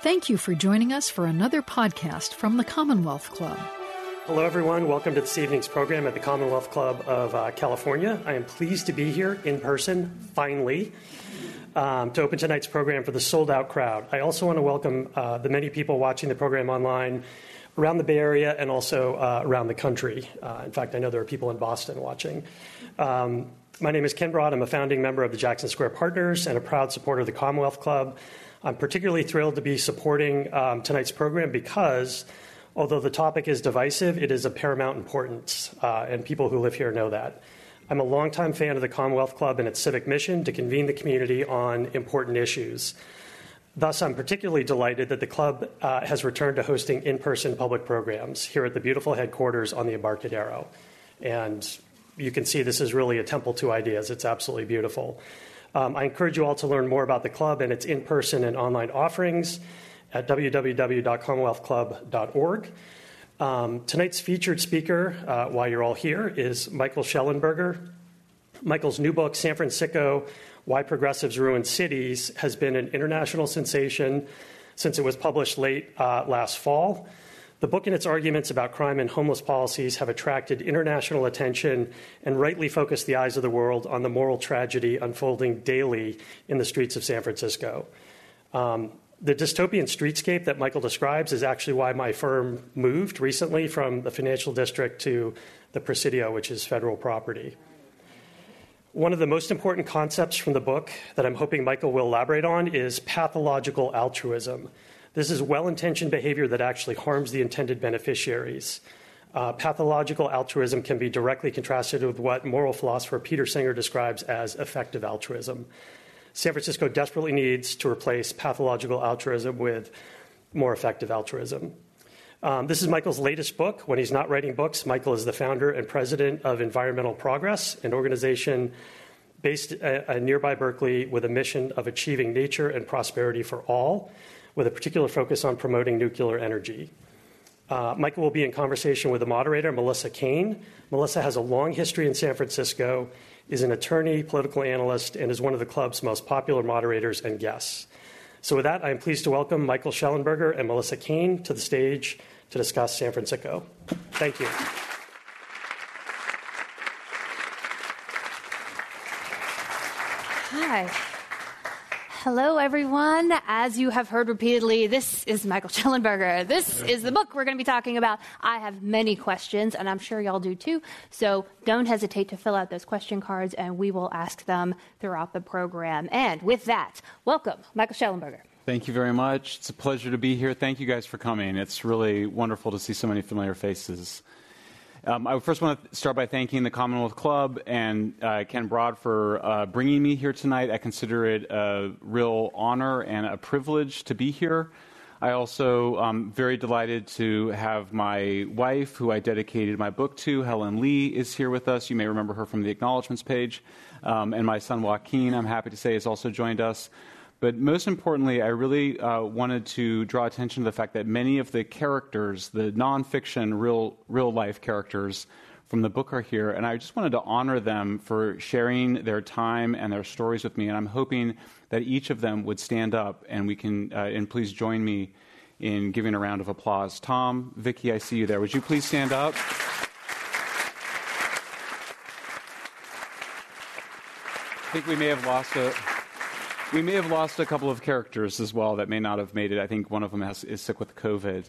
Thank you for joining us for another podcast from the Commonwealth Club. Hello, everyone. Welcome to this evening's program at the Commonwealth Club of uh, California. I am pleased to be here in person, finally, um, to open tonight's program for the sold out crowd. I also want to welcome uh, the many people watching the program online around the Bay Area and also uh, around the country. Uh, in fact, I know there are people in Boston watching. Um, my name is Ken Broad. I'm a founding member of the Jackson Square Partners and a proud supporter of the Commonwealth Club. I'm particularly thrilled to be supporting um, tonight's program because, although the topic is divisive, it is of paramount importance, uh, and people who live here know that. I'm a longtime fan of the Commonwealth Club and its civic mission to convene the community on important issues. Thus, I'm particularly delighted that the club uh, has returned to hosting in person public programs here at the beautiful headquarters on the Embarcadero. And you can see this is really a temple to ideas. It's absolutely beautiful. Um, I encourage you all to learn more about the club and its in person and online offerings at www.commonwealthclub.org. Um, tonight's featured speaker, uh, while you're all here, is Michael Shellenberger. Michael's new book, San Francisco Why Progressives Ruin Cities, has been an international sensation since it was published late uh, last fall. The book and its arguments about crime and homeless policies have attracted international attention and rightly focused the eyes of the world on the moral tragedy unfolding daily in the streets of San Francisco. Um, the dystopian streetscape that Michael describes is actually why my firm moved recently from the financial district to the Presidio, which is federal property. One of the most important concepts from the book that I'm hoping Michael will elaborate on is pathological altruism. This is well intentioned behavior that actually harms the intended beneficiaries. Uh, pathological altruism can be directly contrasted with what moral philosopher Peter Singer describes as effective altruism. San Francisco desperately needs to replace pathological altruism with more effective altruism. Um, this is Michael's latest book. When he's not writing books, Michael is the founder and president of Environmental Progress, an organization based nearby Berkeley with a mission of achieving nature and prosperity for all with a particular focus on promoting nuclear energy. Uh, Michael will be in conversation with the moderator, Melissa Caen. Melissa has a long history in San Francisco, is an attorney, political analyst, and is one of the club's most popular moderators and guests. So, with that, I am pleased to welcome Michael Shellenberger and Melissa Caen to the stage to discuss San Francisco. Thank you. Hi. Hello, everyone. As you have heard repeatedly, this is Michael Shellenberger. This is the book we're going to be talking about. I have many questions, and I'm sure y'all do too. So don't hesitate to fill out those question cards, and we will ask them throughout the program. And with that, welcome, Michael Shellenberger. Thank you very much. It's a pleasure to be here. Thank you guys for coming. It's really wonderful to see so many familiar faces. Um, I first want to start by thanking the Commonwealth Club and uh, Ken Broad for uh, bringing me here tonight. I consider it a real honor and a privilege to be here. I also am um, very delighted to have my wife, who I dedicated my book to, Helen Lee, is here with us. You may remember her from the acknowledgments page. Um, and my son Joaquin, I'm happy to say, has also joined us. But most importantly, I really uh, wanted to draw attention to the fact that many of the characters, the nonfiction, real, real life characters from the book are here. And I just wanted to honor them for sharing their time and their stories with me. And I'm hoping that each of them would stand up and we can, uh, and please join me in giving a round of applause. Tom, Vicki, I see you there. Would you please stand up? I think we may have lost a we may have lost a couple of characters as well that may not have made it. I think one of them has, is sick with COVID.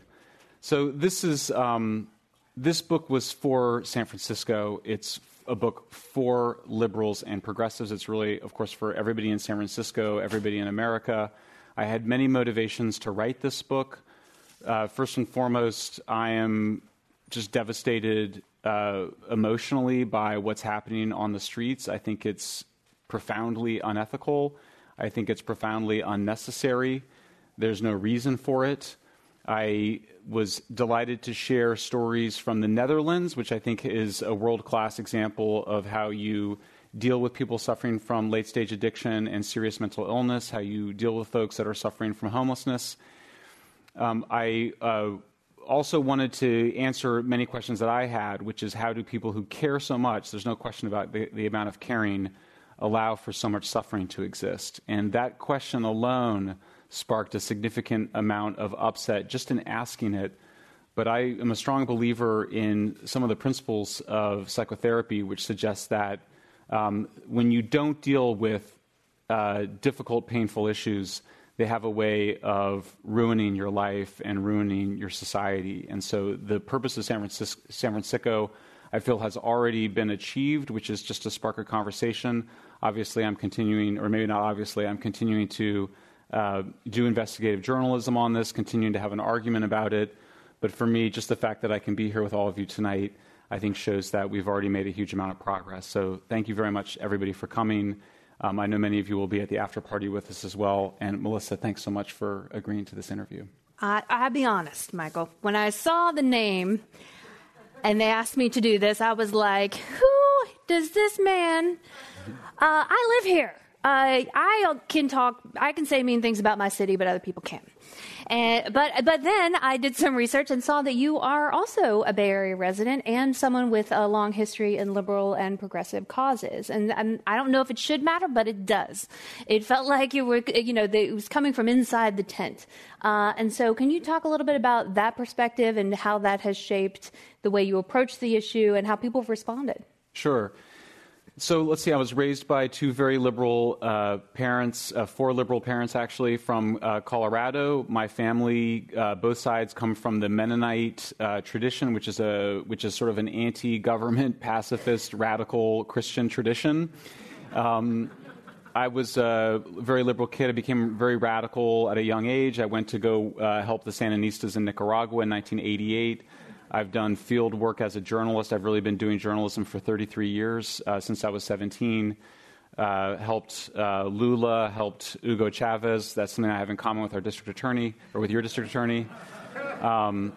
So this is um, this book was for San Francisco. It's a book for liberals and progressives. It's really, of course, for everybody in San Francisco, everybody in America. I had many motivations to write this book. Uh, first and foremost, I am just devastated uh, emotionally by what's happening on the streets. I think it's profoundly unethical. I think it's profoundly unnecessary. There's no reason for it. I was delighted to share stories from the Netherlands, which I think is a world class example of how you deal with people suffering from late stage addiction and serious mental illness, how you deal with folks that are suffering from homelessness. Um, I uh, also wanted to answer many questions that I had, which is how do people who care so much, there's no question about the, the amount of caring allow for so much suffering to exist? And that question alone sparked a significant amount of upset just in asking it. But I am a strong believer in some of the principles of psychotherapy, which suggests that um, when you don't deal with uh, difficult, painful issues, they have a way of ruining your life and ruining your society. And so the purpose of San San Francisco, I feel, has already been achieved, which is just to spark a conversation. Obviously, I'm continuing, or maybe not obviously, I'm continuing to uh, do investigative journalism on this, continuing to have an argument about it. But for me, just the fact that I can be here with all of you tonight, I think shows that we've already made a huge amount of progress. So thank you very much, everybody, for coming. Um, I know many of you will be at the after party with us as well. And Melissa, thanks so much for agreeing to this interview. I, I'll be honest, Michael. When I saw the name and they asked me to do this, I was like, who does this man? Uh, I live here. Uh, I can talk, I can say mean things about my city, but other people can't. And, but, but then I did some research and saw that you are also a Bay Area resident and someone with a long history in liberal and progressive causes. And, and I don't know if it should matter, but it does. It felt like you were, you know, it was coming from inside the tent. Uh, and so, can you talk a little bit about that perspective and how that has shaped the way you approach the issue and how people have responded? Sure. So let's see, I was raised by two very liberal uh, parents, uh, four liberal parents actually, from uh, Colorado. My family, uh, both sides, come from the Mennonite uh, tradition, which is, a, which is sort of an anti government, pacifist, radical Christian tradition. Um, I was a very liberal kid. I became very radical at a young age. I went to go uh, help the Sandinistas in Nicaragua in 1988. I've done field work as a journalist. I've really been doing journalism for 33 years uh, since I was 17. Uh, helped uh, Lula, helped Hugo Chavez. That's something I have in common with our district attorney or with your district attorney. Um,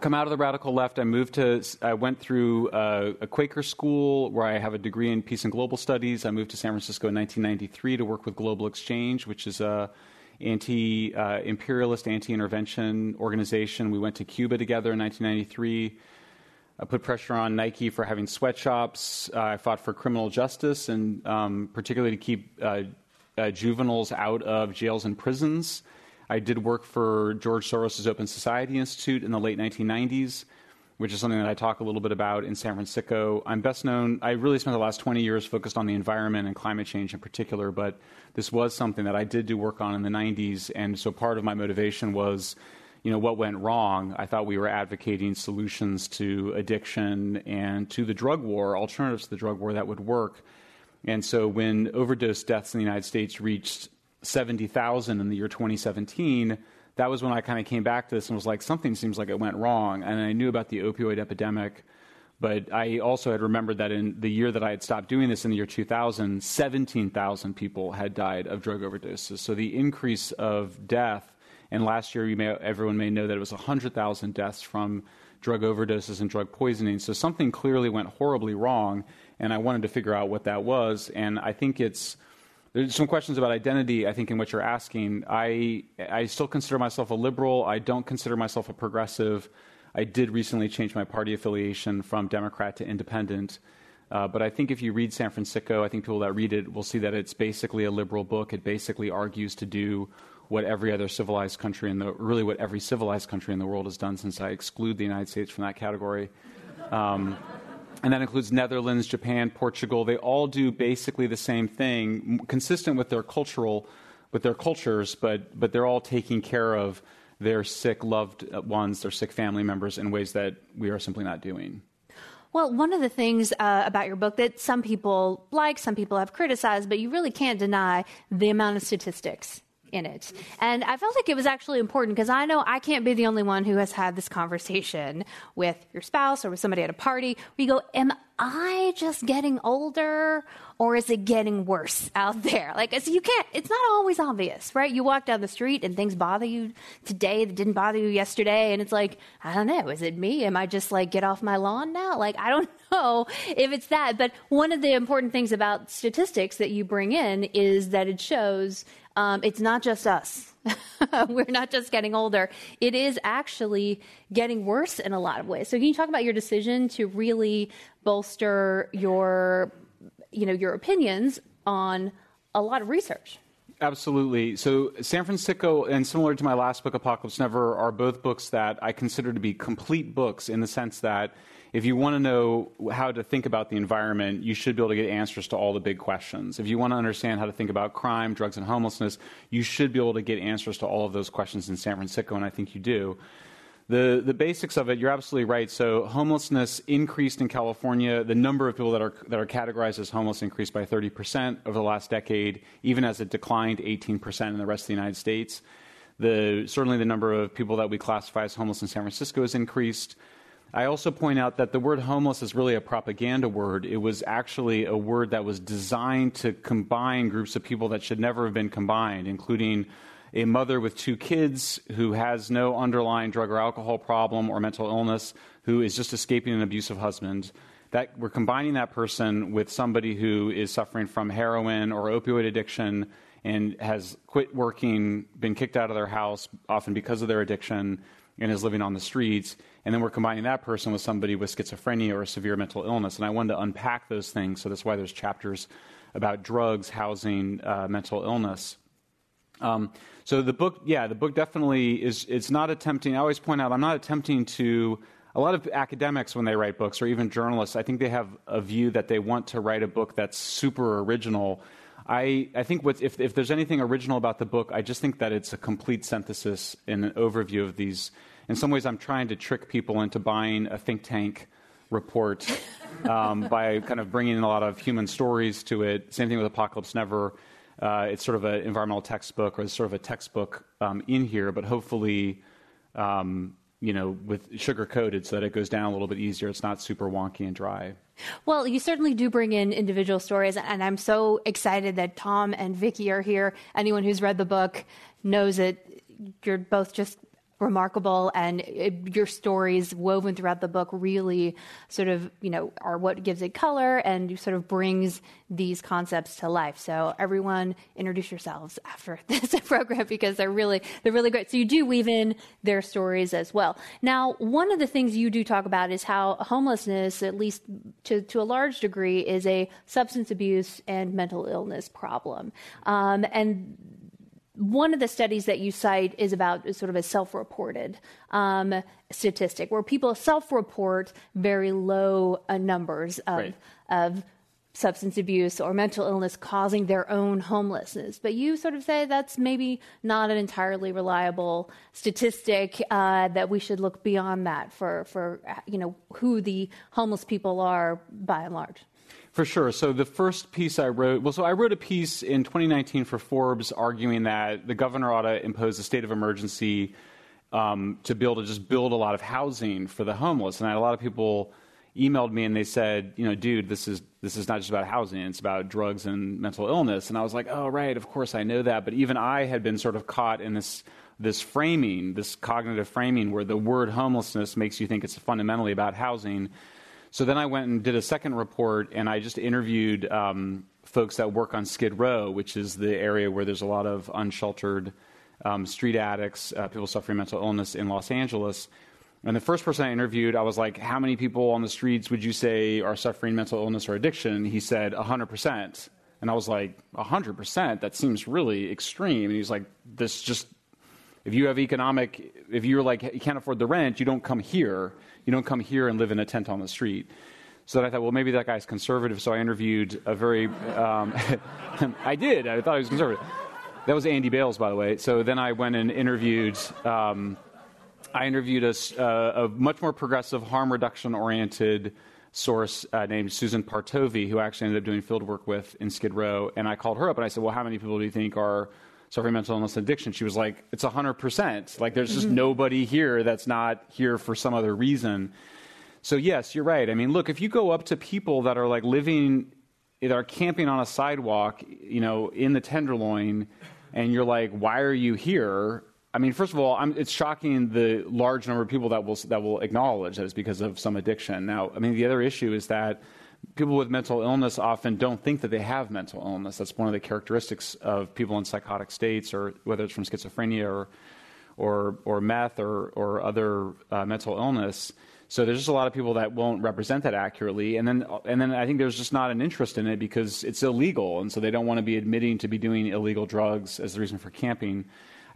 come out of the radical left. I moved to. I went through a, a Quaker school where I have a degree in peace and global studies. I moved to San Francisco in 1993 to work with Global Exchange, which is a anti uh, imperialist, anti intervention organization. We went to Cuba together in 1993. I put pressure on Nike for having sweatshops. Uh, I fought for criminal justice and um, particularly to keep uh, uh, juveniles out of jails and prisons. I did work for George Soros' Open Society Institute in the late 1990s which is something that I talk a little bit about in San Francisco. I'm best known, I really spent the last 20 years focused on the environment and climate change in particular, but this was something that I did do work on in the 90s. And so part of my motivation was, you know, what went wrong. I thought we were advocating solutions to addiction and to the drug war, alternatives to the drug war that would work. And so when overdose deaths in the United States reached 70,000 in the year 2017, that was when I kind of came back to this and was like, something seems like it went wrong. And I knew about the opioid epidemic, but I also had remembered that in the year that I had stopped doing this in the year 2000, 17,000 people had died of drug overdoses. So the increase of death, and last year may, everyone may know that it was 100,000 deaths from drug overdoses and drug poisoning. So something clearly went horribly wrong, and I wanted to figure out what that was. And I think it's there's some questions about identity, I think, in what you're asking. I, I still consider myself a liberal. I don't consider myself a progressive. I did recently change my party affiliation from Democrat to independent. Uh, but I think if you read San Francisco, I think people that read it will see that it's basically a liberal book. It basically argues to do what every other civilized country in the really what every civilized country in the world has done since I exclude the United States from that category. Um, and that includes Netherlands, Japan, Portugal. They all do basically the same thing, consistent with their cultural, with their cultures, but but they're all taking care of their sick loved ones, their sick family members in ways that we are simply not doing. Well, one of the things uh, about your book that some people like, some people have criticized, but you really can't deny the amount of statistics in it. And I felt like it was actually important because I know I can't be the only one who has had this conversation with your spouse or with somebody at a party where you go, Am I just getting older or is it getting worse out there? Like, so you can't, it's not always obvious, right? You walk down the street and things bother you today that didn't bother you yesterday. And it's like, I don't know, is it me? Am I just like, get off my lawn now? Like, I don't know if it's that. But one of the important things about statistics that you bring in is that it shows um, it's not just us. We're not just getting older. It is actually getting worse in a lot of ways. So, can you talk about your decision to really bolster your, you know, your opinions on a lot of research? Absolutely. So, San Francisco, and similar to my last book, Apocalypse Never, are both books that I consider to be complete books in the sense that if you want to know how to think about the environment, you should be able to get answers to all the big questions. If you want to understand how to think about crime, drugs, and homelessness, you should be able to get answers to all of those questions in San Francisco, and I think you do. The, the basics of it, you're absolutely right. So, homelessness increased in California. The number of people that are, that are categorized as homeless increased by 30% over the last decade, even as it declined 18% in the rest of the United States. The, certainly, the number of people that we classify as homeless in San Francisco has increased. I also point out that the word homeless is really a propaganda word. It was actually a word that was designed to combine groups of people that should never have been combined, including a mother with two kids who has no underlying drug or alcohol problem or mental illness, who is just escaping an abusive husband. That we're combining that person with somebody who is suffering from heroin or opioid addiction and has quit working, been kicked out of their house, often because of their addiction, and is living on the streets. And then we're combining that person with somebody with schizophrenia or a severe mental illness. And I wanted to unpack those things. So that's why there's chapters about drugs, housing, uh, mental illness. Um, so the book, yeah, the book definitely is. It's not attempting. I always point out, I'm not attempting to. A lot of academics, when they write books, or even journalists, I think they have a view that they want to write a book that's super original. I, I think what, if, if there's anything original about the book, I just think that it's a complete synthesis and an overview of these. In some ways, I'm trying to trick people into buying a think tank report um, by kind of bringing a lot of human stories to it. Same thing with Apocalypse Never. Uh, it's sort of an environmental textbook or sort of a textbook um, in here, but hopefully, um, you know, with sugar coated so that it goes down a little bit easier. It's not super wonky and dry. Well, you certainly do bring in individual stories, and I'm so excited that Tom and Vicky are here. Anyone who's read the book knows that you're both just remarkable and it, your stories woven throughout the book really sort of you know are what gives it color and sort of brings these concepts to life. So everyone introduce yourselves after this program because they're really they're really great. So you do weave in their stories as well. Now one of the things you do talk about is how homelessness at least to, to a large degree is a substance abuse and mental illness problem. Um, and one of the studies that you cite is about sort of a self-reported um, statistic where people self-report very low uh, numbers of, right. of substance abuse or mental illness causing their own homelessness. But you sort of say that's maybe not an entirely reliable statistic, uh, that we should look beyond that for, for you know, who the homeless people are by and large. For sure. So the first piece I wrote, well, so I wrote a piece in 2019 for Forbes arguing that the governor ought to impose a state of emergency um, to be able to just build a lot of housing for the homeless. And I had a lot of people emailed me and they said, you know, dude, this is this is not just about housing; it's about drugs and mental illness. And I was like, oh, right, of course I know that. But even I had been sort of caught in this this framing, this cognitive framing, where the word homelessness makes you think it's fundamentally about housing. So then I went and did a second report, and I just interviewed um, folks that work on Skid Row, which is the area where there's a lot of unsheltered um, street addicts, uh, people suffering mental illness in Los Angeles. And the first person I interviewed, I was like, How many people on the streets would you say are suffering mental illness or addiction? He said, 100%. And I was like, 100%? That seems really extreme. And he's like, This just, if you have economic, if you're like, you can't afford the rent, you don't come here. You don't come here and live in a tent on the street. So I thought, well, maybe that guy's conservative. So I interviewed a very, um, I did. I thought he was conservative. That was Andy Bales, by the way. So then I went and interviewed. Um, I interviewed a, uh, a, much more progressive, harm reduction oriented source uh, named Susan Partovi, who I actually ended up doing field work with in Skid Row. And I called her up and I said, well, how many people do you think are suffering mental illness and addiction, she was like, it's 100%. Like, there's just mm-hmm. nobody here that's not here for some other reason. So, yes, you're right. I mean, look, if you go up to people that are like living, that are camping on a sidewalk, you know, in the Tenderloin, and you're like, why are you here? I mean, first of all, I'm, it's shocking the large number of people that will, that will acknowledge that it's because of some addiction. Now, I mean, the other issue is that people with mental illness often don't think that they have mental illness. That's one of the characteristics of people in psychotic states, or whether it's from schizophrenia or or, or meth or, or other uh, mental illness. So there's just a lot of people that won't represent that accurately, and then and then I think there's just not an interest in it because it's illegal, and so they don't want to be admitting to be doing illegal drugs as the reason for camping.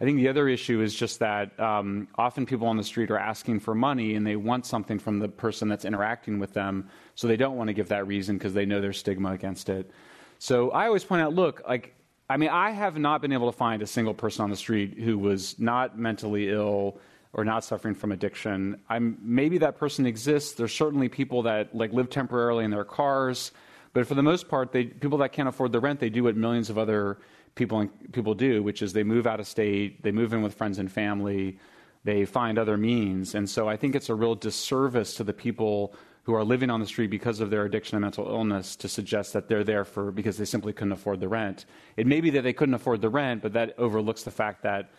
I think the other issue is just that um, often people on the street are asking for money and they want something from the person that's interacting with them, so they don't want to give that reason because they know there's stigma against it. So I always point out, look, like I mean, I have not been able to find a single person on the street who was not mentally ill or not suffering from addiction. I'm, maybe that person exists. There's certainly people that like live temporarily in their cars, but for the most part, they, people that can't afford the rent, they do what millions of other people people do, which is they move out of state, they move in with friends and family, they find other means, and so I think it's a real disservice to the people who are living on the street because of their addiction and mental illness to suggest that they're there for because they simply couldn't afford the rent. It may be that they couldn't afford the rent, but that overlooks the fact that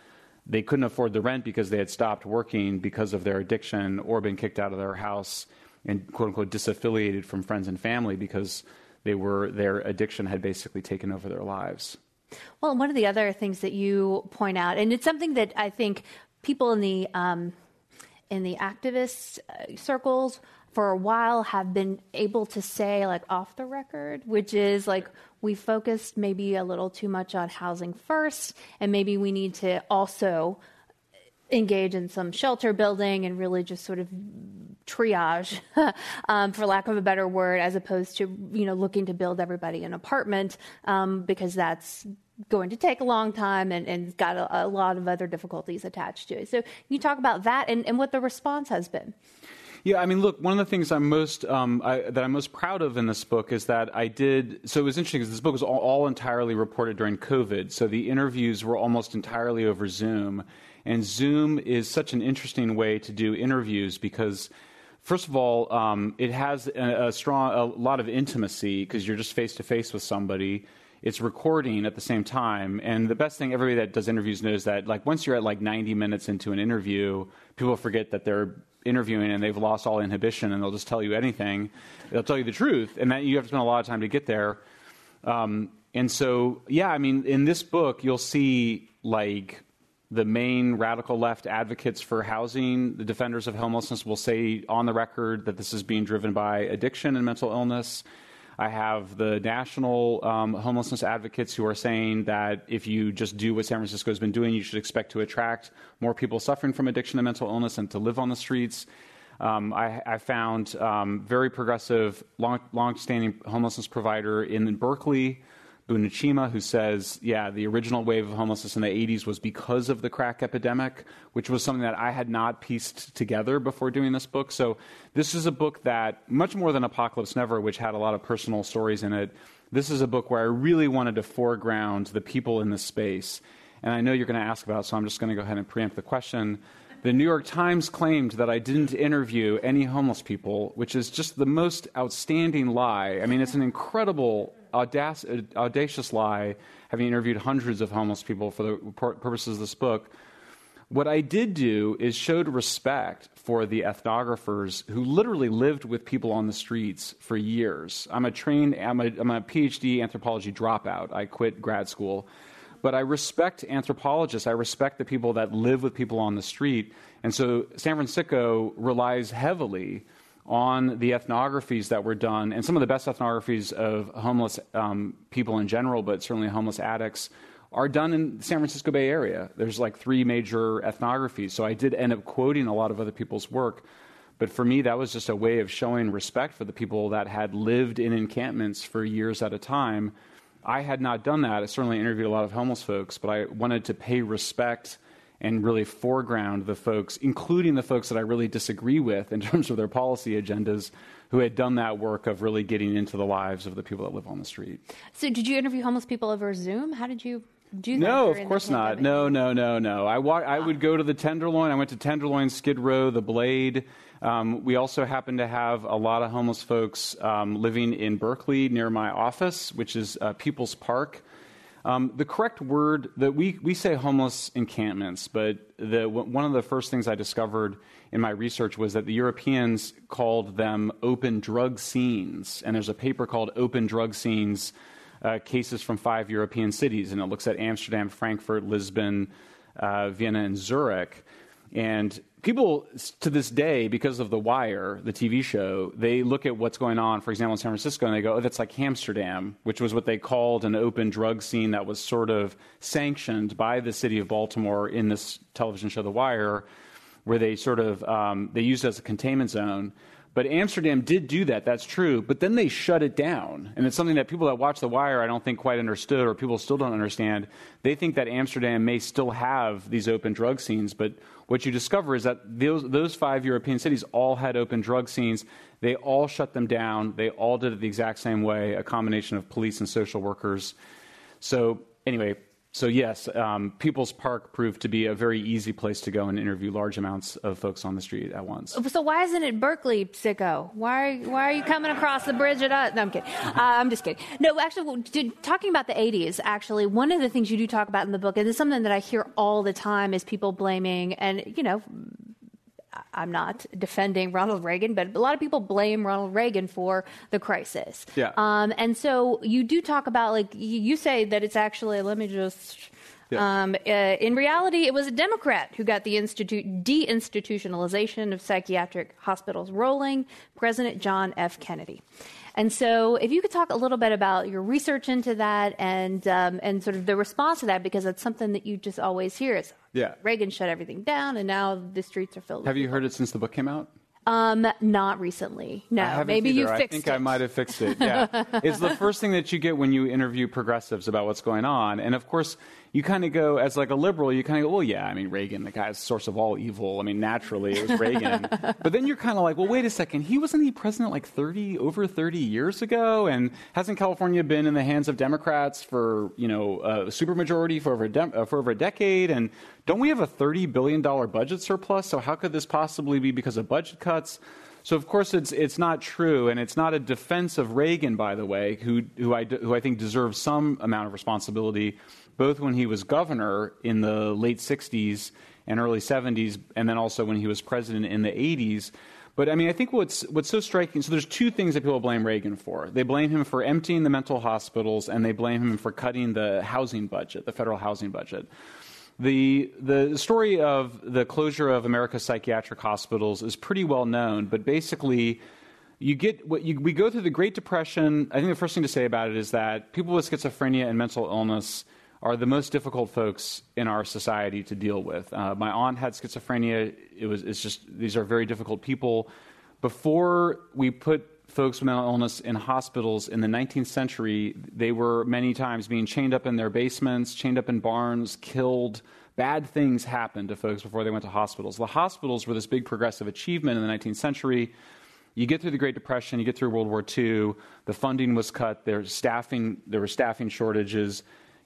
they couldn't afford the rent because they had stopped working because of their addiction or been kicked out of their house and quote unquote disaffiliated from friends and family because they were their addiction had basically taken over their lives. Well, one of the other things that you point out, and it's something that I think people in the um, in the activist uh, circles for a while have been able to say, like off the record, which is like we focused maybe a little too much on housing first, and maybe we need to also engage in some shelter building and really just sort of triage, um, for lack of a better word, as opposed to you know looking to build everybody an apartment um, because that's going to take a long time and, and got a, a, lot of other difficulties attached to it. So you talk about that and, and what the response has been. Yeah, I mean, look, one of the things I'm most um, I, that I'm most proud of in this book is that I did. So it was interesting because this book was all, all entirely reported during COVID. So the interviews were almost entirely over Zoom, and Zoom is such an interesting way to do interviews because. First of all, um, it has a, a strong, a lot of intimacy because you're just face to face with somebody it's recording at the same time. And the best thing everybody that does interviews knows that like once you're at like 90 minutes into an interview, people forget that they're interviewing and they've lost all inhibition and they'll just tell you anything. They'll tell you the truth, and that you have to spend a lot of time to get there. Um, and so, yeah, I mean, in this book, you'll see like the main radical left advocates for housing, the defenders of homelessness, will say on the record that this is being driven by addiction and mental illness. I have the national um, homelessness advocates who are saying that if you just do what San Francisco has been doing, you should expect to attract more people suffering from addiction and mental illness and to live on the streets. Um, I, I, found um, very progressive, long, long-standing homelessness provider in Berkeley Boona Cheema, who says, yeah, the original wave of homelessness in the 80s was because of the crack epidemic, which was something that I had not pieced together before doing this book. So, this is a book that, much more than Apocalypse Never, which had a lot of personal stories in it, this is a book where I really wanted to foreground the people in the space. And I know you're going to ask about, so I'm just going to go ahead and preempt the question. The New York Times claimed that I didn't interview any homeless people, which is just the most outstanding lie. I mean, it's an incredible audac- uh, audacious lie, having interviewed hundreds of homeless people for the purposes of this book. What I did do is showed respect for the ethnographers who literally lived with people on the streets for years. I'm a trained, I'm a, I'm a PhD anthropology dropout. I quit grad school. But I respect anthropologists. I respect the people that live with people on the street. And so San Francisco relies heavily on the ethnographies that were done, and some of the best ethnographies of homeless um, people in general, but certainly homeless addicts, are done in the San Francisco Bay Area. There's like three major ethnographies. So I did end up quoting a lot of other people's work. But for me, that was just a way of showing respect for the people that had lived in encampments for years at a time. I had not done that. I certainly interviewed a lot of homeless folks, but I wanted to pay respect and really foreground the folks, including the folks that I really disagree with in terms of their policy agendas, who had done that work of really getting into the lives of the people that live on the street. So, did you interview homeless people over Zoom? How did you do that? No, of course not. No, no, no, no. I wa- I would go to the Tenderloin. I went to Tenderloin, Skid Row, the Blade. Um, we also happen to have a lot of homeless folks um, living in Berkeley near my office, which is uh, People's Park. Um, the correct word that we, we say homeless encampments, but the, one of the first things I discovered in my research was that the Europeans called them open drug scenes. And there's a paper called Open Drug Scenes uh, Cases from Five European Cities, and it looks at Amsterdam, Frankfurt, Lisbon, uh, Vienna, and Zurich. And people to this day, because of The Wire, the TV show, they look at what's going on, for example, in San Francisco, and they go, oh, that's like Amsterdam, which was what they called an open drug scene that was sort of sanctioned by the city of Baltimore in this television show, The Wire, where they sort of um, they used it as a containment zone. But Amsterdam did do that, that's true, but then they shut it down. And it's something that people that watch The Wire, I don't think quite understood, or people still don't understand. They think that Amsterdam may still have these open drug scenes, but what you discover is that those, those five European cities all had open drug scenes. They all shut them down. They all did it the exact same way, a combination of police and social workers. So, anyway, so yes, um, People's Park proved to be a very easy place to go and interview large amounts of folks on the street at once. So why isn't it Berkeley, sicko? Why, why are you coming across the bridge at us? No, I'm kidding. Uh, I'm just kidding. No, actually, talking about the 80s, actually, one of the things you do talk about in the book, and it's something that I hear all the time, is people blaming, and you know, I'm not defending Ronald Reagan, but a lot of people blame Ronald Reagan for the crisis. Yeah. Um, and so you do talk about, like, you say that it's actually, let me just. Yeah. Um, uh, in reality, it was a Democrat who got the institute deinstitutionalization of psychiatric hospitals rolling, President John F. Kennedy. And so, if you could talk a little bit about your research into that and um, and sort of the response to that, because it's something that you just always hear is, yeah, Reagan shut everything down, and now the streets are filled. Have you people. heard it since the book came out? Um, not recently. No, maybe either. you fixed it. I think it. I might have fixed it. Yeah, it's the first thing that you get when you interview progressives about what's going on, and of course, you kind of go as like a liberal, you kind of go, well, yeah, I mean, Reagan, the guy's source of all evil. I mean, naturally, it was Reagan. but then you're kind of like, well, wait a second, he wasn't he president like 30 over 30 years ago, and hasn't California been in the hands of Democrats for you know a supermajority for over a de- uh, for over a decade? And don't we have a 30 billion dollar budget surplus? So how could this possibly be because of budget cuts? So of course it's it's not true, and it's not a defense of Reagan, by the way, who who I who I think deserves some amount of responsibility both when he was governor in the late 60s and early 70s, and then also when he was president in the 80s. But I mean, I think what's what's so striking. So there's two things that people blame Reagan for. They blame him for emptying the mental hospitals, and they blame him for cutting the housing budget, the federal housing budget. The the story of the closure of America's psychiatric hospitals is pretty well known, but basically. You get what you, we go through the Great Depression. I think the first thing to say about it is that people with schizophrenia and mental illness are the most difficult folks in our society to deal with. Uh, my aunt had schizophrenia. It was, it's just, these are very difficult people. Before we put folks with mental illness in hospitals in the 19th century, they were many times being chained up in their basements, chained up in barns, killed. Bad things happened to folks before they went to hospitals. The hospitals were this big progressive achievement in the 19th century. You get through the Great Depression, you get through World War II, the funding was cut, there's staffing, there were staffing shortages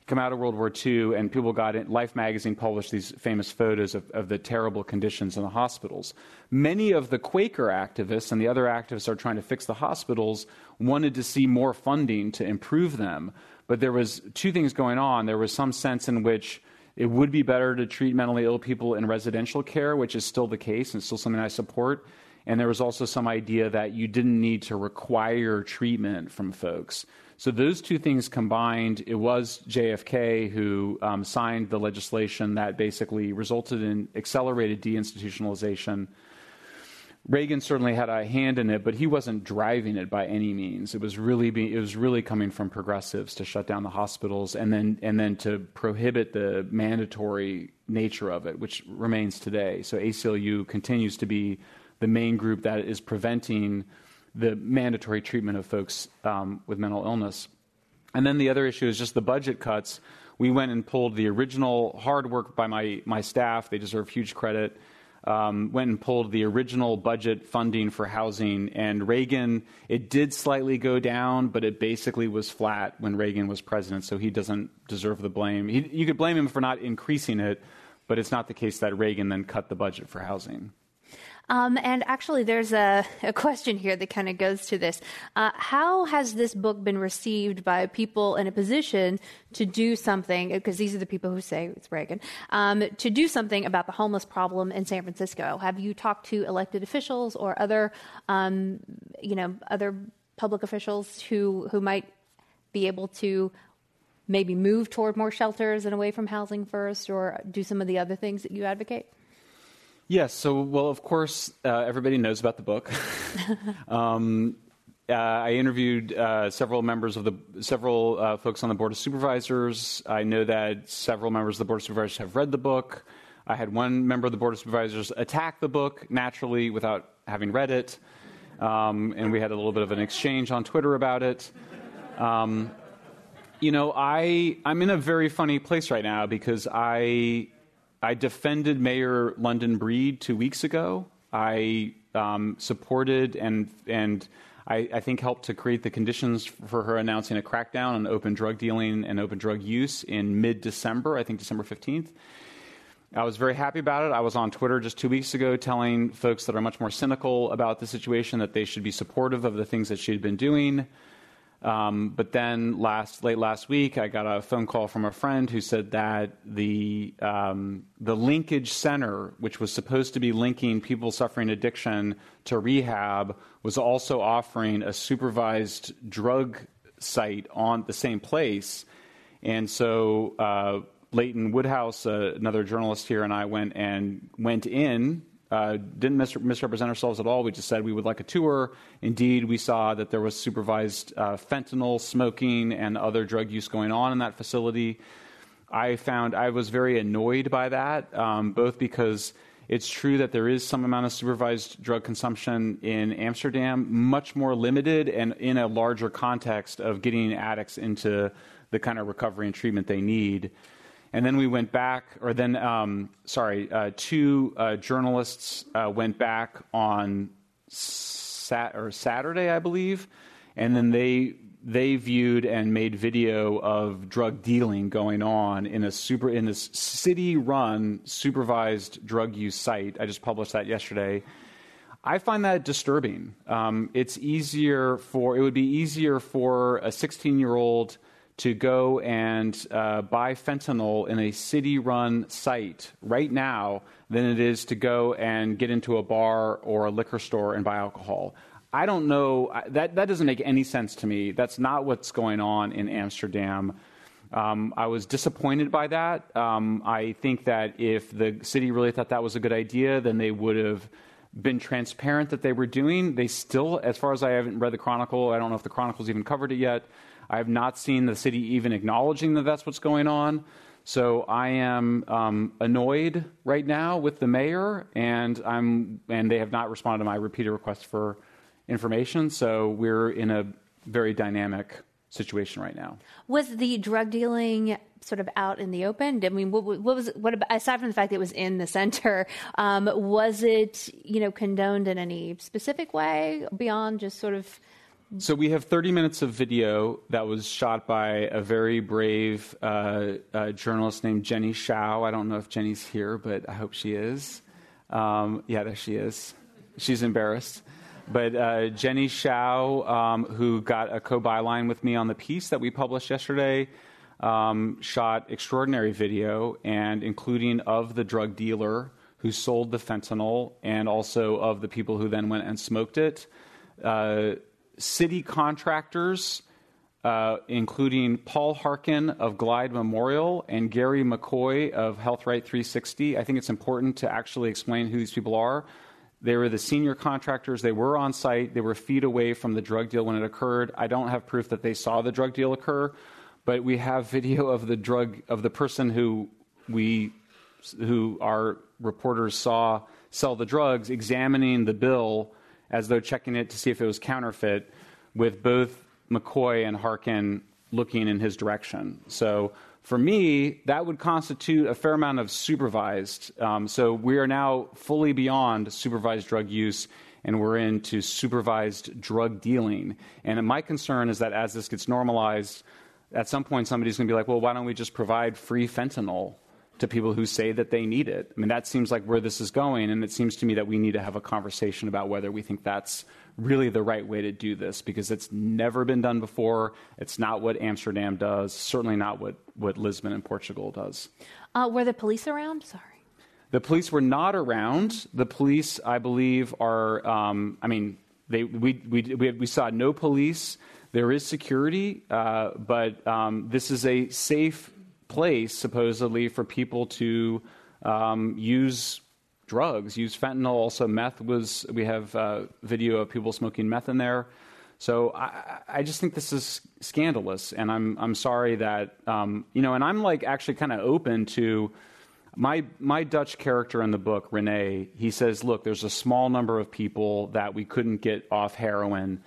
come out of World War II, and people got it. Life magazine published these famous photos of, of, the terrible conditions in the hospitals. Many of the Quaker activists and the other activists are trying to fix the hospitals wanted to see more funding to improve them. But there was two things going on. There was some sense in which it would be better to treat mentally ill people in residential care, which is still the case and still something I support. And there was also some idea that you didn't need to require treatment from folks. So those two things combined, it was JFK who um, signed the legislation that basically resulted in accelerated deinstitutionalization. Reagan certainly had a hand in it, but he wasn't driving it by any means. It was really be, it was really coming from progressives to shut down the hospitals and then and then to prohibit the mandatory nature of it, which remains today. So ACLU continues to be the main group that is preventing the mandatory treatment of folks um, with mental illness. And then the other issue is just the budget cuts. We went and pulled the original hard work by my, my staff, they deserve huge credit. Um, went and pulled the original budget funding for housing. And Reagan, it did slightly go down, but it basically was flat when Reagan was president, so he doesn't deserve the blame. He, you could blame him for not increasing it, but it's not the case that Reagan then cut the budget for housing. Um, and actually, there's a, a, question here that kind of goes to this. Uh, how has this book been received by people in a position to do something? Because these are the people who say it's Reagan, um, to do something about the homeless problem in San Francisco. Have you talked to elected officials or other, um, you know, other public officials who who might be able to maybe move toward more shelters and away from housing first, or do some of the other things that you advocate? Yes. So, well, of course, uh, everybody knows about the book. um, uh, I interviewed uh, several members of the several uh, folks on the board of supervisors. I know that several members of the board of supervisors have read the book. I had one member of the board of supervisors attack the book naturally without having read it, um, and we had a little bit of an exchange on Twitter about it. Um, you know, I I'm in a very funny place right now because I I defended Mayor London Breed two weeks ago. I um, supported and and I, I, think helped to create the conditions for her announcing a crackdown on open drug dealing and open drug use in mid-December. I think December fifteenth. I was very happy about it. I was on Twitter just two weeks ago telling folks that are much more cynical about the situation that they should be supportive of the things that she had been doing. Um, but then last late last week, I got a phone call from a friend who said that the um, the linkage center, which was supposed to be linking people suffering addiction to rehab, was also offering a supervised drug site on the same place. And so uh, Leighton Woodhouse, uh, another journalist here, and I went and went in uh, didn't mis- misrepresent ourselves at all. We just said we would like a tour. Indeed, we saw that there was supervised uh, fentanyl, smoking, and other drug use going on in that facility. I found I was very annoyed by that, um, both because it's true that there is some amount of supervised drug consumption in Amsterdam, much more limited and in a larger context of getting addicts into the kind of recovery and treatment they need. And then we went back, or then, um, sorry, uh, two uh, journalists uh, went back on sat- or Saturday, I believe, and then they they viewed and made video of drug dealing going on in a super in this city-run supervised drug use site. I just published that yesterday. I find that disturbing. Um, it's easier for it would be easier for a 16-year-old to go and uh, buy fentanyl in a city run site right now than it is to go and get into a bar or a liquor store and buy alcohol. I don't know. That, that doesn't make any sense to me. That's not what's going on in Amsterdam. Um, I was disappointed by that. Um, I think that if the city really thought that was a good idea, then they would have been transparent that they were doing. They still, as far as I haven't read the Chronicle, I don't know if the Chronicle's even covered it yet. I have not seen the city even acknowledging that that's what's going on. So I am um, annoyed right now with the mayor, and I'm and they have not responded to my repeated request for information. So we're in a very dynamic situation right now. Was the drug dealing sort of out in the open? I mean, what, what was what about, aside from the fact that it was in the center? Um, was it you know condoned in any specific way beyond just sort of so we have 30 minutes of video that was shot by a very brave uh, uh, journalist named Jenny Shao. I don't know if Jenny's here, but I hope she is. Um, yeah, there she is. She's embarrassed. But uh, Jenny Shao, um, who got a co-byline with me on the piece that we published yesterday, um, shot extraordinary video, and including of the drug dealer who sold the fentanyl, and also of the people who then went and smoked it. Uh, city contractors, uh, including Paul Harkin of Glide Memorial and Gary McCoy of Health Right 360. I think it's important to actually explain who these people are. They were the senior contractors. They were on site. They were feet away from the drug deal when it occurred. I don't have proof that they saw the drug deal occur, but we have video of the drug of the person who we who our reporters saw sell the drugs examining the bill as though checking it to see if it was counterfeit, with both McCoy and Harkin looking in his direction. So for me, that would constitute a fair amount of supervised. Um, so we are now fully beyond supervised drug use and we're into supervised drug dealing. And my concern is that as this gets normalized, at some point somebody's going to be like, well, why don't we just provide free fentanyl to people who say that they need it. I mean, that seems like where this is going, and it seems to me that we need to have a conversation about whether we think that's really the right way to do this because it's never been done before. It's not what Amsterdam does, certainly not what, what Lisbon and Portugal does. Uh, were the police around? Sorry. The police were not around. The police, I believe, are, um, I mean, they, we, we, we, we, saw no police. There is security, uh, but um, this is a safe place, supposedly, for people to um, use drugs, use fentanyl. Also, meth was. We have uh, video of people smoking meth in there. So I, I, just think this is scandalous, and I'm I'm sorry that um, you know, and I'm like actually kind of open to my my Dutch character in the book, Rene. He says, look, there's a small number of people that we couldn't get off heroin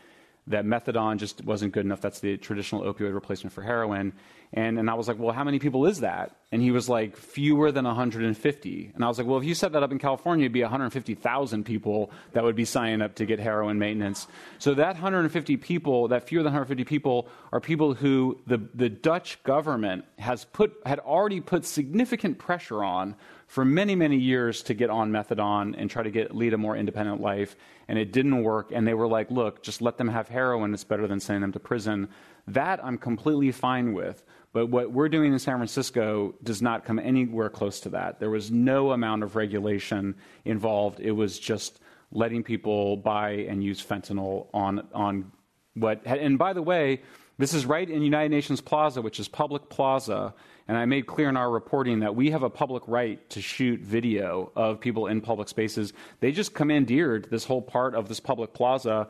that methadone just wasn't good enough. That's the traditional opioid replacement for heroin. And, and I was like, well, how many people is that? And he was like, fewer than 150. And I was like, well, if you set that up in California, it'd be 150,000 people that would be signing up to get heroin maintenance. So that 150 people, that fewer than 150 people, are people who the, the Dutch government has put, had already put significant pressure on for many, many years to get on methadone and try to get, lead a more independent life, and it didn't work. And they were like, look, just let them have heroin. It's better than sending them to prison. That I'm completely fine with. But what we're doing in San Francisco does not come anywhere close to that. There was no amount of regulation involved. It was just letting people buy and use fentanyl on, on what. And by the way, this is right in United Nations Plaza, which is public plaza. And I made clear in our reporting that we have a public right to shoot video of people in public spaces. They just commandeered this whole part of this public plaza.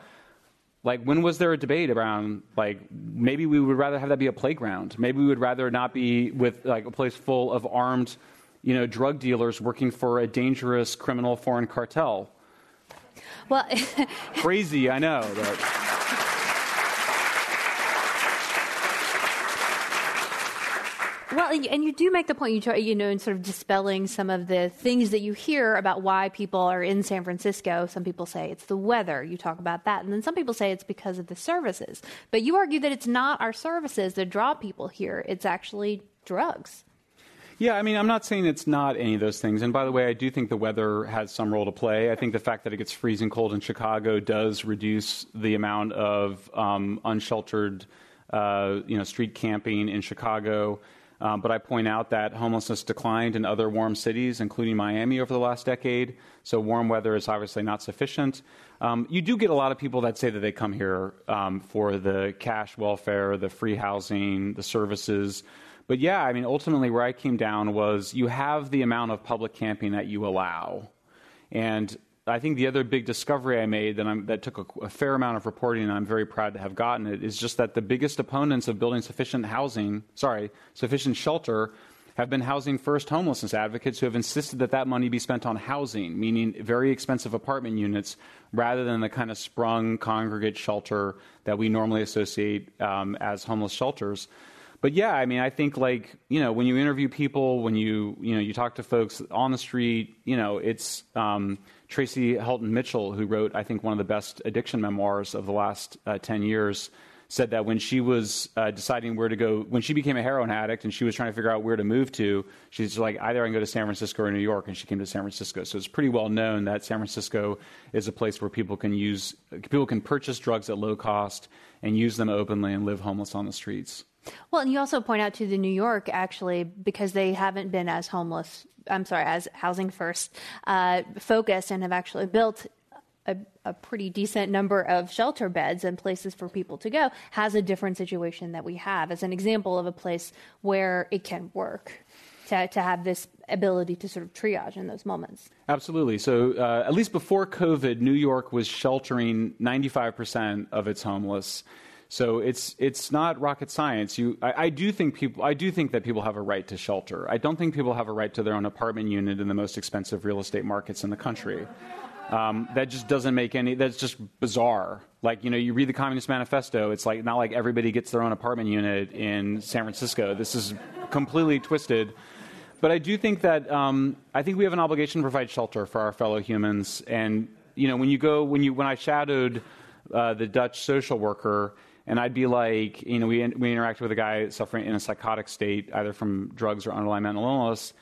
Like, when was there a debate around, like, maybe we would rather have that be a playground? Maybe we would rather not be with, like, a place full of armed, you know, drug dealers working for a dangerous criminal foreign cartel. Well, crazy, I know. But. Well, and you do make the point, you, you know, in sort of dispelling some of the things that you hear about why people are in San Francisco. Some people say it's the weather. You talk about that. And then some people say it's because of the services. But you argue that it's not our services that draw people here, it's actually drugs. Yeah, I mean, I'm not saying it's not any of those things. And by the way, I do think the weather has some role to play. I think the fact that it gets freezing cold in Chicago does reduce the amount of um, unsheltered, uh, you know, street camping in Chicago. Um, but I point out that homelessness declined in other warm cities, including Miami, over the last decade. So warm weather is obviously not sufficient. Um, you do get a lot of people that say that they come here um, for the cash welfare, the free housing, the services. But yeah, I mean, ultimately, where I came down was you have the amount of public camping that you allow. And I think the other big discovery I made that, that took a, a, fair amount of reporting, and I'm very proud to have gotten it, is just that the biggest opponents of building sufficient housing, sorry, sufficient shelter, have been housing first homelessness advocates who have insisted that that money be spent on housing, meaning very expensive apartment units, rather than the kind of sprung congregate shelter that we normally associate um, as homeless shelters. But yeah, I mean, I think like you know when you interview people, when you you know you talk to folks on the street, you know it's um, Tracy Helton Mitchell who wrote I think one of the best addiction memoirs of the last uh, ten years. Said that when she was uh, deciding where to go, when she became a heroin addict and she was trying to figure out where to move to, she's like, either I can go to San Francisco or New York, and she came to San Francisco. So it's pretty well known that San Francisco is a place where people can use, people can purchase drugs at low cost and use them openly and live homeless on the streets. Well, and you also point out to the New York actually because they haven't been as homeless. I'm sorry, as housing first uh, focused and have actually built a, a, pretty decent number of shelter beds and places for people to go has a different situation that we have as an example of a place where it can work to, to have this ability to sort of triage in those moments. Absolutely. So, uh, at least before COVID, New York was sheltering 95% of its homeless. So it's it's not rocket science. You, I, I, do think people, I do think that people have a right to shelter. I don't think people have a right to their own apartment unit in the most expensive real estate markets in the country. Um, that just doesn't make any. That's just bizarre. Like you know, you read the Communist Manifesto. It's like not like everybody gets their own apartment unit in San Francisco. This is completely twisted. But I do think that um, I think we have an obligation to provide shelter for our fellow humans. And you know, when you go when you when I shadowed uh, the Dutch social worker and I'd be like, you know, we, we interacted with a guy suffering in a psychotic state, either from drugs or underlying mental illness.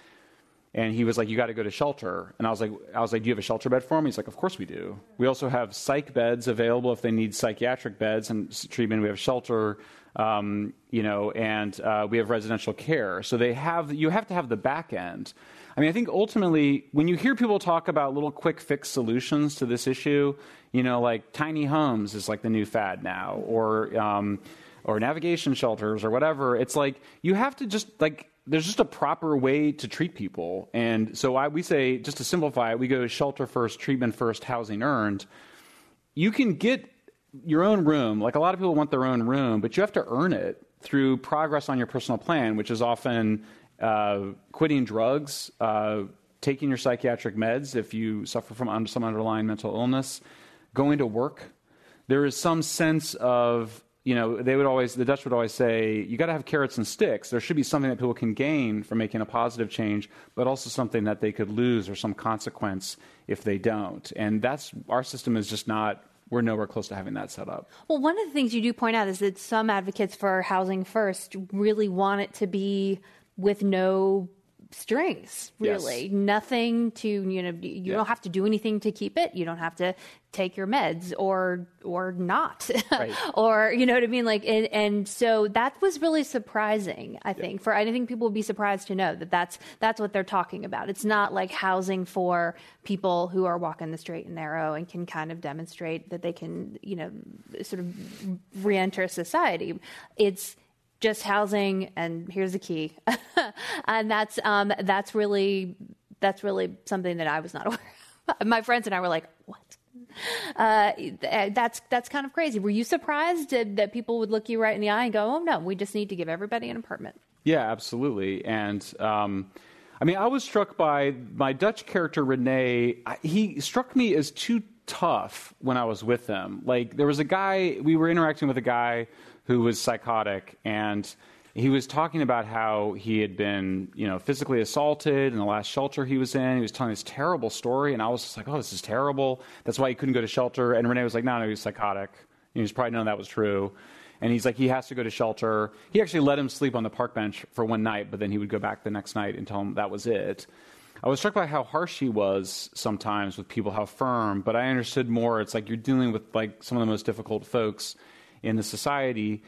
And he was like, "You got to go to shelter." And I was like, "I was like, do you have a shelter bed for him?" He's like, "Of course we do. We also have psych beds available if they need psychiatric beds and treatment. We have shelter, um, you know, and uh, we have residential care. So they have. You have to have the back end. I mean, I think ultimately, when you hear people talk about little quick fix solutions to this issue, you know, like tiny homes is like the new fad now, or um, or navigation shelters or whatever. It's like you have to just like there's just a proper way to treat people. And so I, we say, just to simplify it, we go shelter first, treatment first, housing earned. You can get your own room. Like a lot of people want their own room, but you have to earn it through progress on your personal plan, which is often uh, quitting drugs, uh, taking your psychiatric meds if you suffer from some underlying mental illness, going to work. There is some sense of you know, they would always, the Dutch would always say, you got to have carrots and sticks. There should be something that people can gain from making a positive change, but also something that they could lose or some consequence if they don't. And that's, our system is just not, we're nowhere close to having that set up. Well, one of the things you do point out is that some advocates for housing first really want it to be with no strings really. Yes. nothing to you know you yeah. don't have to do anything to keep it. You don't have to take your meds or or not. Right. or you know what i mean? Like and, and so that was really surprising i think for i think people would be surprised to know that that's that's what they're talking about. It's not like housing for people who are walking the straight and narrow and can kind of demonstrate that they can you know sort of re-enter society. It's just housing, and here's the key, and that's um, that's really that's really something that I was not aware. of. My friends and I were like, "What?" Uh, that's that's kind of crazy. Were you surprised that people would look you right in the eye and go, "Oh no, we just need to give everybody an apartment"? Yeah, absolutely. And um, I mean, I was struck by my Dutch character Renee. He struck me as too tough when I was with him. Like there was a guy we were interacting with a guy who was psychotic and he was talking about how he had been, you know, physically assaulted in the last shelter he was in. He was telling this terrible story, and I was just like, "Oh, this is terrible." That's why he couldn't go to shelter. And Renee was like, "No, no, he's psychotic." He was probably known that was true. And he's like, he has to go to shelter. He actually let him sleep on the park bench for one night, but then he would go back the next night and tell him that was it. I was struck by how harsh he was sometimes with people, how firm, but I understood more. It's like you're dealing with like some of the most difficult folks in the society.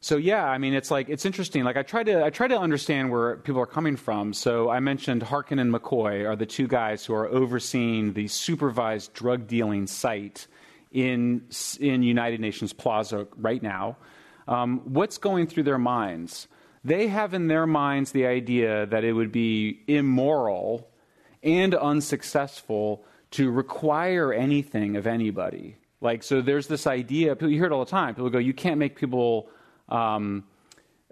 So yeah, I mean, it's like it's interesting. Like I try to I try to understand where people are coming from. So I mentioned Harkin and McCoy are the two guys who are overseeing the supervised drug dealing site in in United Nations Plaza right now. Um, what's going through their minds? They have in their minds the idea that it would be immoral and unsuccessful to require anything of anybody. Like, so there's this idea, you hear it all the time. People go, you can't make people, um,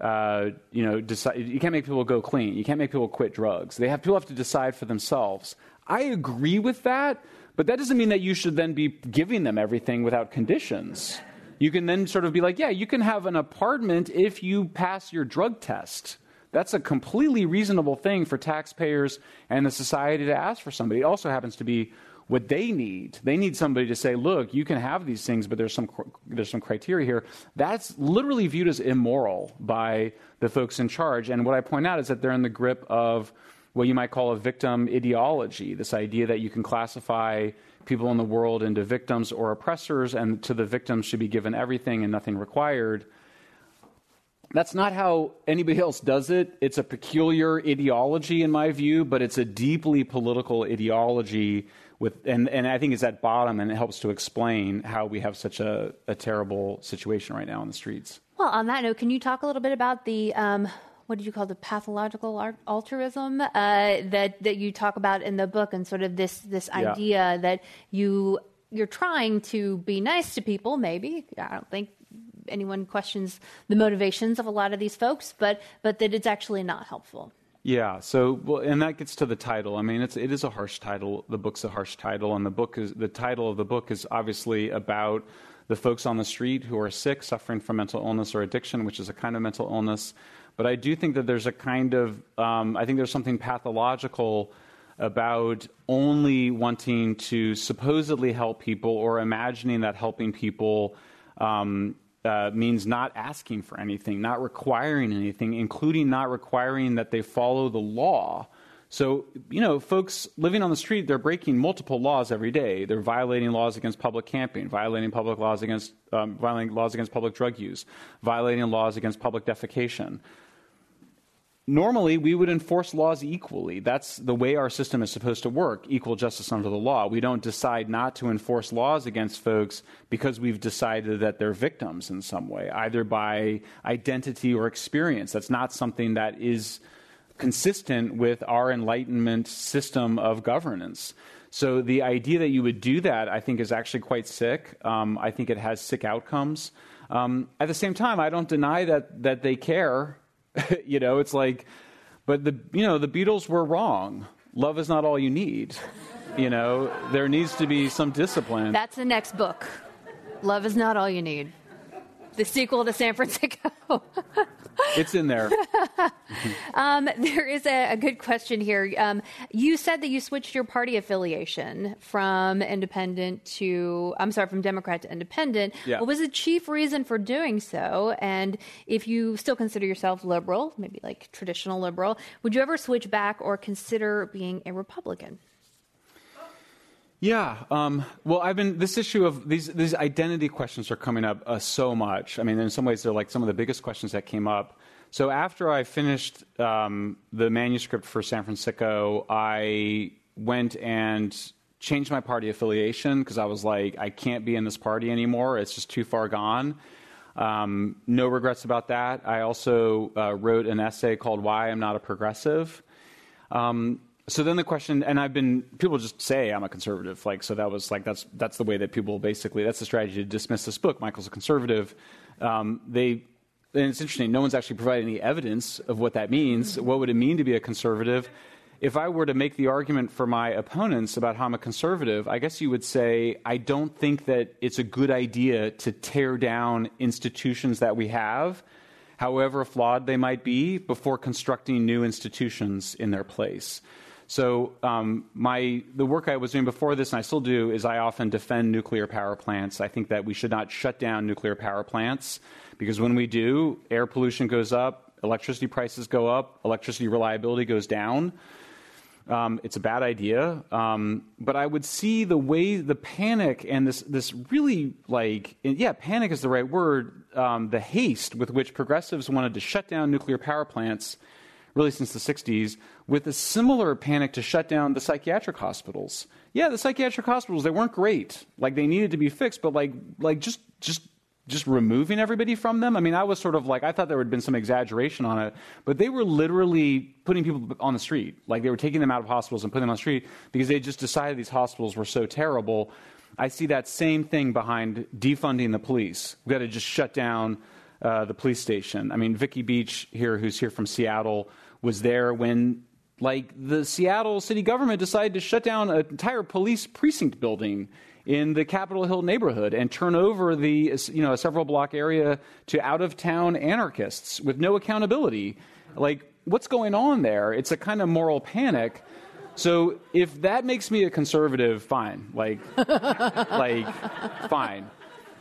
uh, you know, decide, you can't make people go clean. You can't make people quit drugs. They have, people have to decide for themselves. I agree with that, but that doesn't mean that you should then be giving them everything without conditions. You can then sort of be like, yeah, you can have an apartment if you pass your drug test. That's a completely reasonable thing for taxpayers and the society to ask for somebody. It also happens to be what they need. They need somebody to say, look, you can have these things, but there's some, there's some criteria here. That's literally viewed as immoral by the folks in charge. And what I point out is that they're in the grip of what you might call a victim ideology this idea that you can classify people in the world into victims or oppressors, and to the victims should be given everything and nothing required. That's not how anybody else does it. It's a peculiar ideology, in my view, but it's a deeply political ideology with, and, and I think it's at bottom, and it helps to explain how we have such a, a terrible situation right now in the streets. Well, on that note, can you talk a little bit about the um, what did you call the pathological altruism uh, that that you talk about in the book, and sort of this this yeah. idea that you you're trying to be nice to people. Maybe I don't think anyone questions the motivations of a lot of these folks, but but that it's actually not helpful. Yeah. So, well, and that gets to the title. I mean, it's it is a harsh title. The book's a harsh title, and the book is the title of the book is obviously about the folks on the street who are sick, suffering from mental illness or addiction, which is a kind of mental illness. But I do think that there's a kind of um, I think there's something pathological about only wanting to supposedly help people or imagining that helping people um, uh, means not asking for anything, not requiring anything, including not requiring that they follow the law. So, you know, folks living on the street, they're breaking multiple laws every day. They're violating laws against public camping, violating public laws against, um, violating laws against public drug use, violating laws against public defecation normally we would enforce laws equally. That's the way our system is supposed to work equal justice under the law. We don't decide not to enforce laws against folks because we've decided that they're victims in some way, either by identity or experience. That's not something that is consistent with our Enlightenment system of governance. So the idea that you would do that, I think, is actually quite sick. Um, I think it has sick outcomes. Um, at the same time, I don't deny that that they care. you know, it's like, but the you know the Beatles were wrong. Love is not all you need. You know, there needs to be some discipline. That's the next book. Love is not all you need. The sequel to San Francisco. it's in there. um, there is a, a, good question here. Um, you said that you switched your party affiliation from independent to, I'm sorry, from Democrat to independent. Yeah. What was the chief reason for doing so? And if you still consider yourself liberal, maybe like traditional liberal, would you ever switch back or consider being a Republican? Yeah. Um, well, I've been this issue of these these identity questions are coming up uh, so much. I mean, in some ways, they're like some of the biggest questions that came up. So after I finished um, the manuscript for San Francisco, I went and changed my party affiliation because I was like, I can't be in this party anymore. It's just too far gone. Um, no regrets about that. I also uh, wrote an essay called "Why I'm Not a Progressive." Um, so then the question, and I've been people just say I'm a conservative, like so that was like that's that's the way that people basically that's the strategy to dismiss this book. Michael's a conservative. Um, they and it's interesting. No one's actually provided any evidence of what that means. What would it mean to be a conservative? If I were to make the argument for my opponents about how I'm a conservative, I guess you would say I don't think that it's a good idea to tear down institutions that we have, however flawed they might be, before constructing new institutions in their place. So um, my the work I was doing before this, and I still do, is I often defend nuclear power plants. I think that we should not shut down nuclear power plants because when we do, air pollution goes up, electricity prices go up, electricity reliability goes down. Um, it's a bad idea, um, but I would see the way the panic and this this really like yeah, panic is the right word. Um, the haste with which progressives wanted to shut down nuclear power plants really since the 60s, with a similar panic to shut down the psychiatric hospitals. Yeah, the psychiatric hospitals, they weren't great. Like they needed to be fixed, but like like just just just removing everybody from them. I mean, I was sort of like I thought there had been some exaggeration on it, but they were literally putting people on the street. Like they were taking them out of hospitals and putting them on the street because they just decided these hospitals were so terrible. I see that same thing behind defunding the police. We've got to just shut down uh, the police station. I mean, Vicky Beach here, who's here from Seattle, was there when like the Seattle city government decided to shut down an entire police precinct building in the Capitol Hill neighborhood and turn over the you know a several block area to out of town anarchists with no accountability. Like what's going on there? It's a kind of moral panic. So if that makes me a conservative, fine. Like like fine.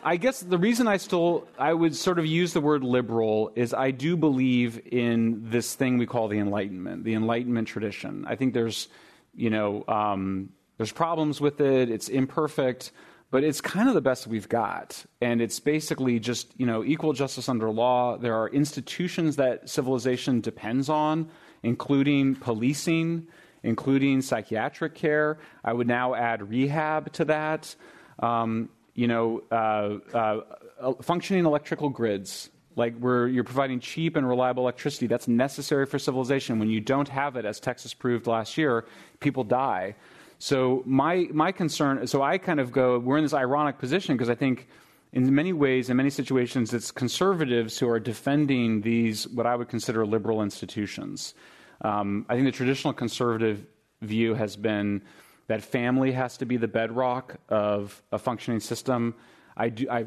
I guess the reason I still I would sort of use the word liberal is I do believe in this thing we call the Enlightenment, the Enlightenment tradition. I think there's, you know, um, there's problems with it. It's imperfect, but it's kind of the best we've got, and it's basically just you know equal justice under law. There are institutions that civilization depends on, including policing, including psychiatric care. I would now add rehab to that. Um, you know, uh, uh, uh, functioning electrical grids, like where you're providing cheap and reliable electricity. That's necessary for civilization. When you don't have it, as Texas proved last year, people die. So my my concern. So I kind of go. We're in this ironic position because I think. In many ways, in many situations, it's conservatives who are defending these, what I would consider liberal institutions. Um, I think the traditional conservative view has been that family has to be the bedrock of a functioning system. I do. I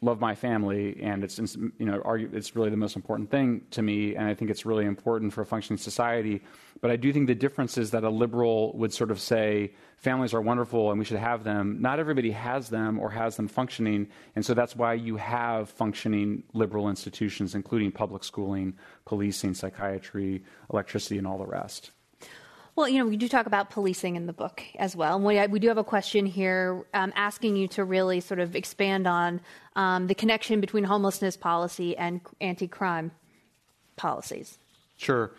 love my family, and it's you know it's really the most important thing to me, and I think it's really important for a functioning society. But I do think the difference is that a liberal would sort of say families are wonderful and we should have them. Not everybody has them or has them functioning, and so that's why you have functioning liberal institutions, including public schooling, policing, psychiatry, electricity, and all the rest. Well, you know, we do talk about policing in the book as well. We, we do have a question here um, asking you to really sort of expand on um, the connection between homelessness policy and anti crime policies. Sure.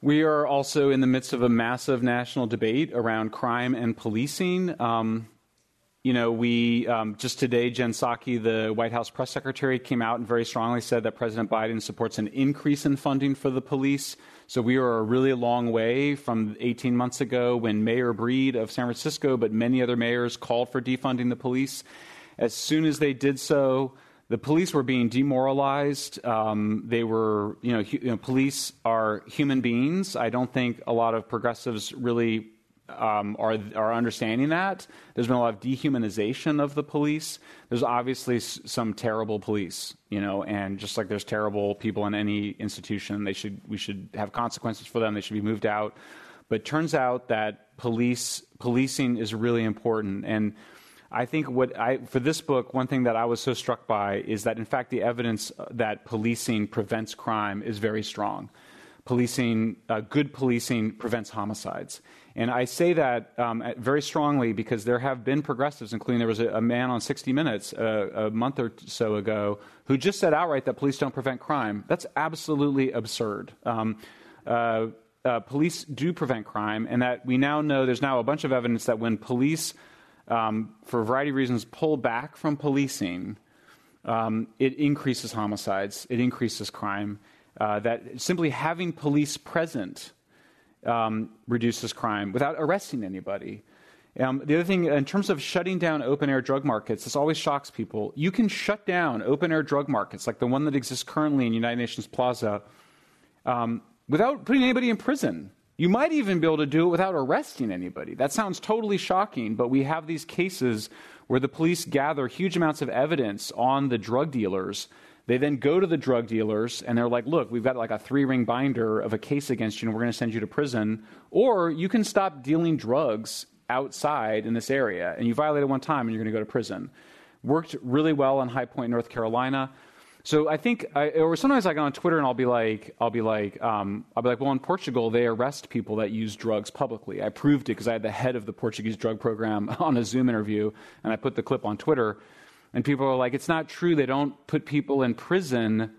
We are also in the midst of a massive national debate around crime and policing. Um, you know, we um, just today, Jen Psaki, the White House press secretary, came out and very strongly said that President Biden supports an increase in funding for the police. So we are a really long way from 18 months ago when Mayor Breed of San Francisco, but many other mayors called for defunding the police. As soon as they did so, the police were being demoralized. Um, they were, you know, hu- you know, police are human beings. I don't think a lot of progressives really um, are, are understanding that. There's been a lot of dehumanization of the police. There's obviously s- some terrible police, you know, and just like there's terrible people in any institution, they should we should have consequences for them. They should be moved out. But turns out that police policing is really important and. I think what I, for this book, one thing that I was so struck by is that, in fact, the evidence that policing prevents crime is very strong. Policing, uh, good policing prevents homicides. And I say that um, very strongly because there have been progressives, including there was a, a man on 60 Minutes uh, a month or so ago who just said outright that police don't prevent crime. That's absolutely absurd. Um, uh, uh, police do prevent crime, and that we now know there's now a bunch of evidence that when police, um, for a variety of reasons, pull back from policing, um, it increases homicides, it increases crime. Uh, that simply having police present um, reduces crime without arresting anybody. Um, the other thing, in terms of shutting down open air drug markets, this always shocks people. You can shut down open air drug markets, like the one that exists currently in United Nations Plaza, um, without putting anybody in prison. You might even be able to do it without arresting anybody. That sounds totally shocking, but we have these cases where the police gather huge amounts of evidence on the drug dealers they then go to the drug dealers and they're like, look, we've got like a three ring binder of a case against you and we're going to send you to prison. Or you can stop dealing drugs outside in this area and you violate it one time and you're going to go to prison. Worked really well in High Point, North Carolina. So I think, I, or sometimes I go on Twitter and I'll be like, I'll be like, um, I'll be like, well, in Portugal they arrest people that use drugs publicly. I proved it because I had the head of the Portuguese drug program on a Zoom interview, and I put the clip on Twitter. And people are like, it's not true. They don't put people in prison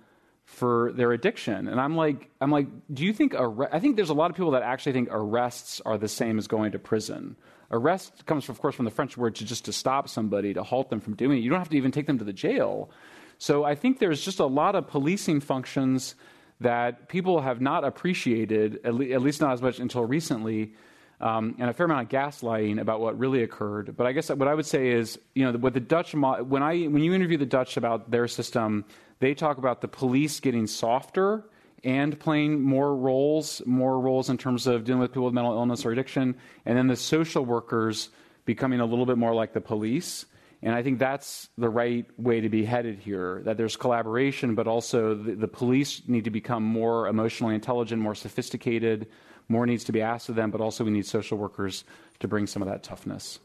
for their addiction. And I'm like, I'm like, do you think, ar- I think there's a lot of people that actually think arrests are the same as going to prison. Arrest comes, of course, from the French word to just to stop somebody, to halt them from doing it. You don't have to even take them to the jail. So I think there's just a lot of policing functions that people have not appreciated, at, le- at least not as much until recently, um, and a fair amount of gaslighting about what really occurred. But I guess what I would say is, you know, what the Dutch when I when you interview the Dutch about their system, they talk about the police getting softer and playing more roles, more roles in terms of dealing with people with mental illness or addiction, and then the social workers becoming a little bit more like the police. And I think that's the right way to be headed here. That there's collaboration, but also the, the police need to become more emotionally intelligent, more sophisticated more needs to be asked of them, but also we need social workers to bring some of that toughness.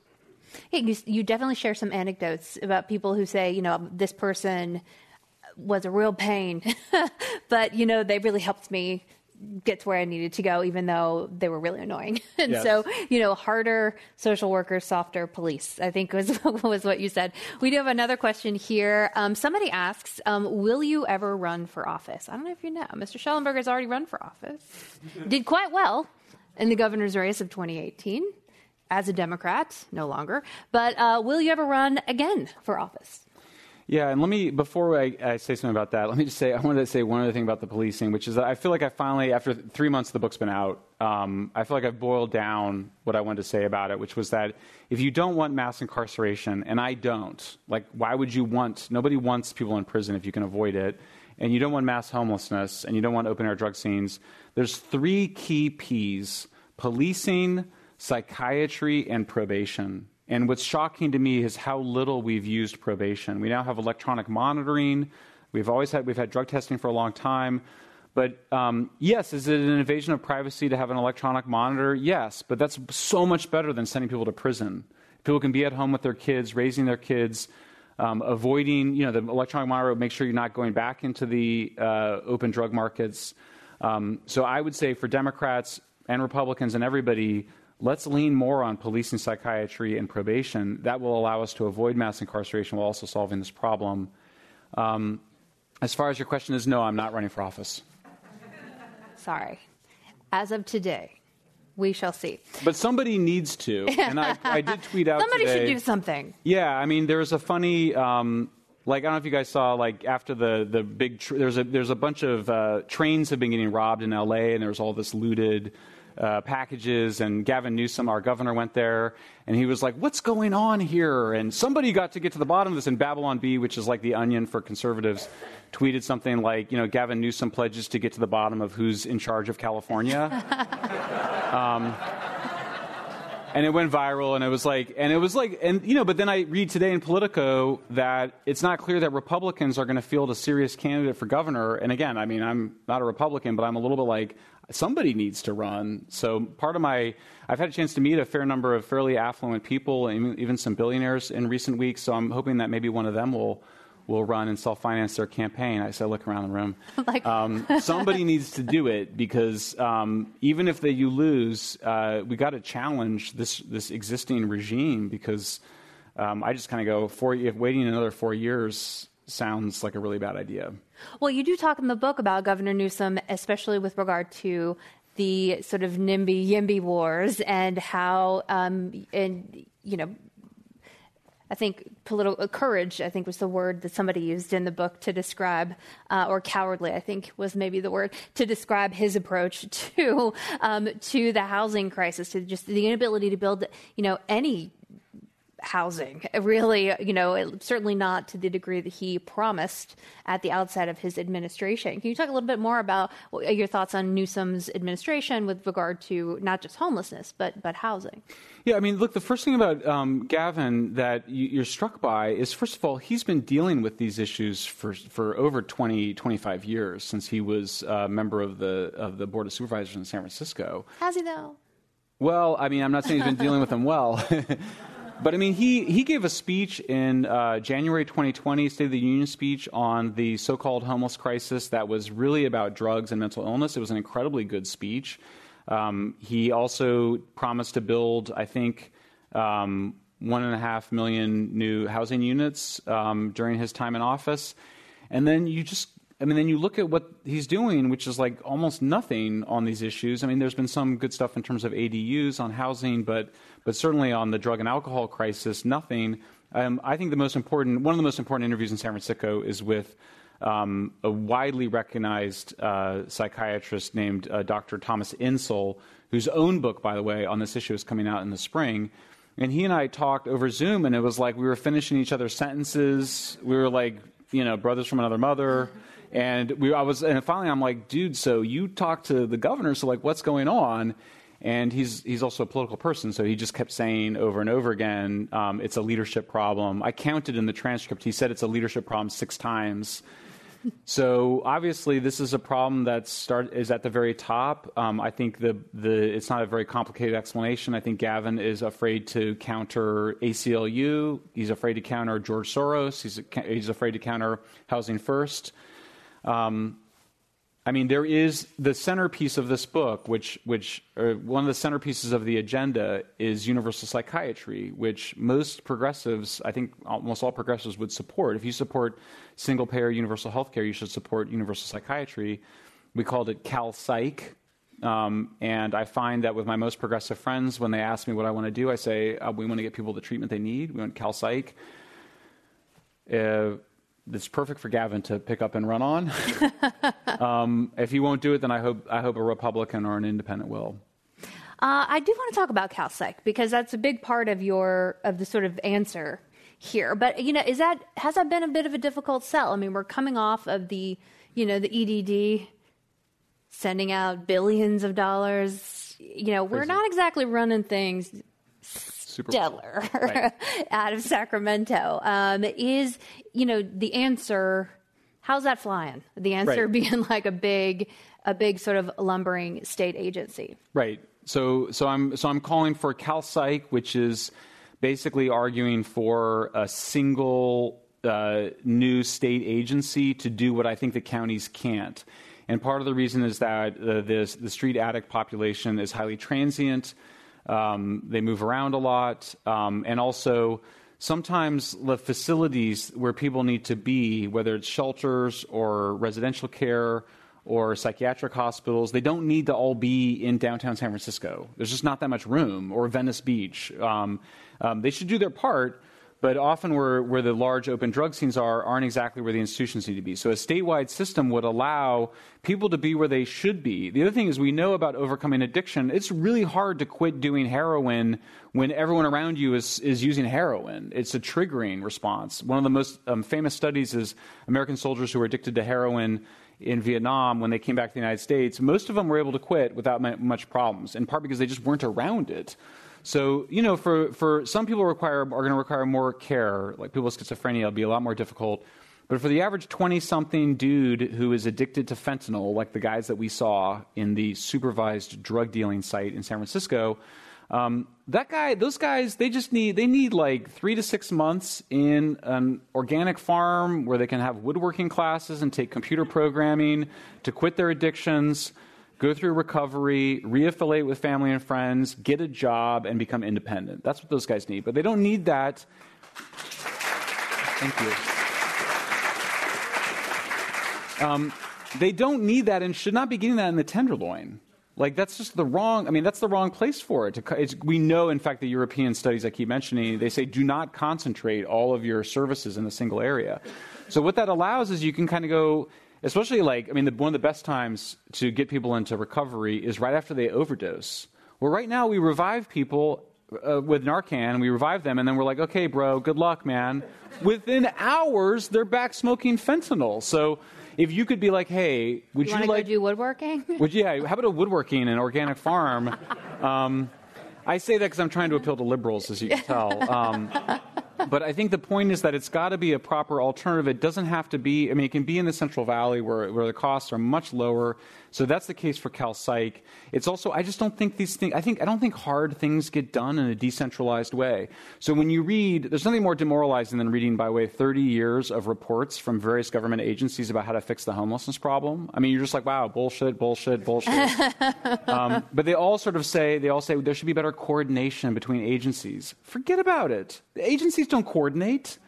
You, you definitely share some anecdotes about people who say, you know, this person was a real pain, but, you know, they really helped me get to where I needed to go, even though they were really annoying. and yes. so, you know, harder social workers, softer police, I think was, was what you said. We do have another question here. Um, somebody asks, um, will you ever run for office? I don't know if you know. Mr. Shellenberger has already run for office. Did quite well in the governor's race of 2018 as a Democrat, no longer. But uh, will you ever run again for office? Yeah, and let me before I, I, say something about that, let me just say I wanted to say one other thing about the policing, which is that I feel like I finally, after three months the book's been out, um, I feel like I've boiled down what I wanted to say about it, which was that if you don't want mass incarceration, and I don't, like why would you want? Nobody wants people in prison if you can avoid it, and you don't want mass homelessness, and you don't want open air drug scenes. There's three key P's: policing, psychiatry, and probation. And what's shocking to me is how little we've used probation. We now have electronic monitoring. We've always had we've had drug testing for a long time. But um, yes, is it an invasion of privacy to have an electronic monitor? Yes, but that's so much better than sending people to prison. People can be at home with their kids, raising their kids, um, avoiding you know the electronic monitor. Make sure you're not going back into the uh, open drug markets. Um, so I would say for Democrats and Republicans and everybody, let's lean more on policing psychiatry and probation. That will allow us to avoid mass incarceration while also solving this problem. Um, as far as your question is, no, I'm not running for office. Sorry. As of today, we shall see. But somebody needs to, and I, I did tweet out. Somebody today, should do something. Yeah, I mean, there's a funny. Um, like I don't know if you guys saw like after the the big tr- there's a there's a bunch of uh, trains have been getting robbed in L.A. and there's all this looted uh, packages and Gavin Newsom, our governor, went there and he was like, "What's going on here?" And somebody got to get to the bottom of this. And Babylon Bee, which is like the Onion for conservatives, tweeted something like, "You know, Gavin Newsom pledges to get to the bottom of who's in charge of California." um, and it went viral and it was like and it was like and you know but then i read today in politico that it's not clear that republicans are going to field a serious candidate for governor and again i mean i'm not a republican but i'm a little bit like somebody needs to run so part of my i've had a chance to meet a fair number of fairly affluent people even some billionaires in recent weeks so i'm hoping that maybe one of them will will run and self finance their campaign. I said, look around the room. like, um, somebody needs to do it because um, even if they, you lose, uh, we got to challenge this this existing regime because um, I just kind of go, four, if waiting another four years sounds like a really bad idea. Well, you do talk in the book about Governor Newsom, especially with regard to the sort of NIMBY YIMBY wars and how, um, and you know, I think political uh, courage, I think was the word that somebody used in the book to describe, uh, or cowardly, I think was maybe the word to describe his approach to um, to the housing crisis, to just the inability to build, you know, any housing. Really, you know, certainly not to the degree that he promised at the outset of his administration. Can you talk a little bit more about your thoughts on Newsom's administration with regard to not just homelessness but but housing? Yeah, I mean, look, the first thing about um, Gavin that you're struck by is, first of all, he's been dealing with these issues for for over 20, 25 years since he was a member of the of the board of supervisors in San Francisco. Has he though? Well, I mean, I'm not saying he's been dealing with them well. But I mean, he, he gave a speech in uh, January 2020, State of the Union speech on the so called homeless crisis that was really about drugs and mental illness. It was an incredibly good speech. Um, he also promised to build, I think, um, one and a half million new housing units um, during his time in office. And then you just I mean, then you look at what he's doing, which is like almost nothing on these issues. I mean, there's been some good stuff in terms of ADUs on housing, but but certainly on the drug and alcohol crisis, nothing. Um, I think the most important, one of the most important interviews in San Francisco is with um, a widely recognized uh, psychiatrist named uh, Dr. Thomas Insel, whose own book, by the way, on this issue is coming out in the spring. And he and I talked over Zoom, and it was like we were finishing each other's sentences. We were like, you know, brothers from another mother. And we, I was, and finally, I'm like, dude, so you talked to the governor, so like, what's going on? And he's he's also a political person, so he just kept saying over and over again, um, it's a leadership problem. I counted in the transcript; he said it's a leadership problem six times. so obviously, this is a problem that start is at the very top. Um, I think the the it's not a very complicated explanation. I think Gavin is afraid to counter ACLU. He's afraid to counter George Soros. He's he's afraid to counter Housing First. Um, I mean, there is the centerpiece of this book, which, which one of the centerpieces of the agenda is universal psychiatry, which most progressives, I think almost all progressives would support. If you support single payer universal health care, you should support universal psychiatry. We called it Cal Psych. Um, and I find that with my most progressive friends, when they ask me what I want to do, I say, uh, we want to get people the treatment they need. We want Cal Psych. Uh, it's perfect for Gavin to pick up and run on. um, if he won't do it, then I hope I hope a Republican or an independent will. Uh, I do want to talk about CalPsych because that's a big part of your of the sort of answer here. But you know, is that has that been a bit of a difficult sell? I mean, we're coming off of the you know the EDD sending out billions of dollars. You know, we're not exactly running things super stellar right. out of Sacramento. Um, is you know the answer? How's that flying? The answer right. being like a big, a big sort of lumbering state agency. Right. So, so I'm so I'm calling for CalPsych, which is basically arguing for a single uh, new state agency to do what I think the counties can't. And part of the reason is that uh, the, the street addict population is highly transient. Um, they move around a lot. Um, and also, sometimes the facilities where people need to be, whether it's shelters or residential care or psychiatric hospitals. They don't need to all be in downtown San Francisco. There's just not that much room, or Venice Beach. Um, um, they should do their part, but often where, where the large open drug scenes are aren't exactly where the institutions need to be. So a statewide system would allow people to be where they should be. The other thing is we know about overcoming addiction. It's really hard to quit doing heroin when everyone around you is, is using heroin. It's a triggering response. One of the most um, famous studies is American soldiers who were addicted to heroin in Vietnam when they came back to the United States. Most of them were able to quit without much problems, in part because they just weren't around it. So, you know, for, for some people require, are going to require more care, like people with schizophrenia, it'll be a lot more difficult. But for the average 20 something dude who is addicted to fentanyl, like the guys that we saw in the supervised drug dealing site in San Francisco, um, that guy, those guys, they just need, they need like three to six months in an organic farm where they can have woodworking classes and take computer programming to quit their addictions go through recovery, reaffiliate with family and friends, get a job, and become independent. That's what those guys need. But they don't need that. Thank you. Um, they don't need that and should not be getting that in the tenderloin. Like that's just the wrong. I mean, that's the wrong place for it. We know, in fact, the European studies I keep mentioning, they say do not concentrate all of your services in a single area. So what that allows is you can kind of go especially like i mean the, one of the best times to get people into recovery is right after they overdose. Well right now we revive people uh, with narcan we revive them and then we're like okay bro good luck man. Within hours they're back smoking fentanyl. So if you could be like hey would you, you like do woodworking? Would yeah how about a woodworking and organic farm? Um, I say that because I'm trying to appeal to liberals, as you can tell. Um, but I think the point is that it's got to be a proper alternative. It doesn't have to be, I mean, it can be in the Central Valley where, where the costs are much lower. So that's the case for Cal Psych. It's also, I just don't think these things, I think, I don't think hard things get done in a decentralized way. So when you read, there's nothing more demoralizing than reading by the way 30 years of reports from various government agencies about how to fix the homelessness problem. I mean, you're just like, wow, bullshit, bullshit, bullshit. um, but they all sort of say, they all say there should be better coordination between agencies. Forget about it. The agencies don't coordinate.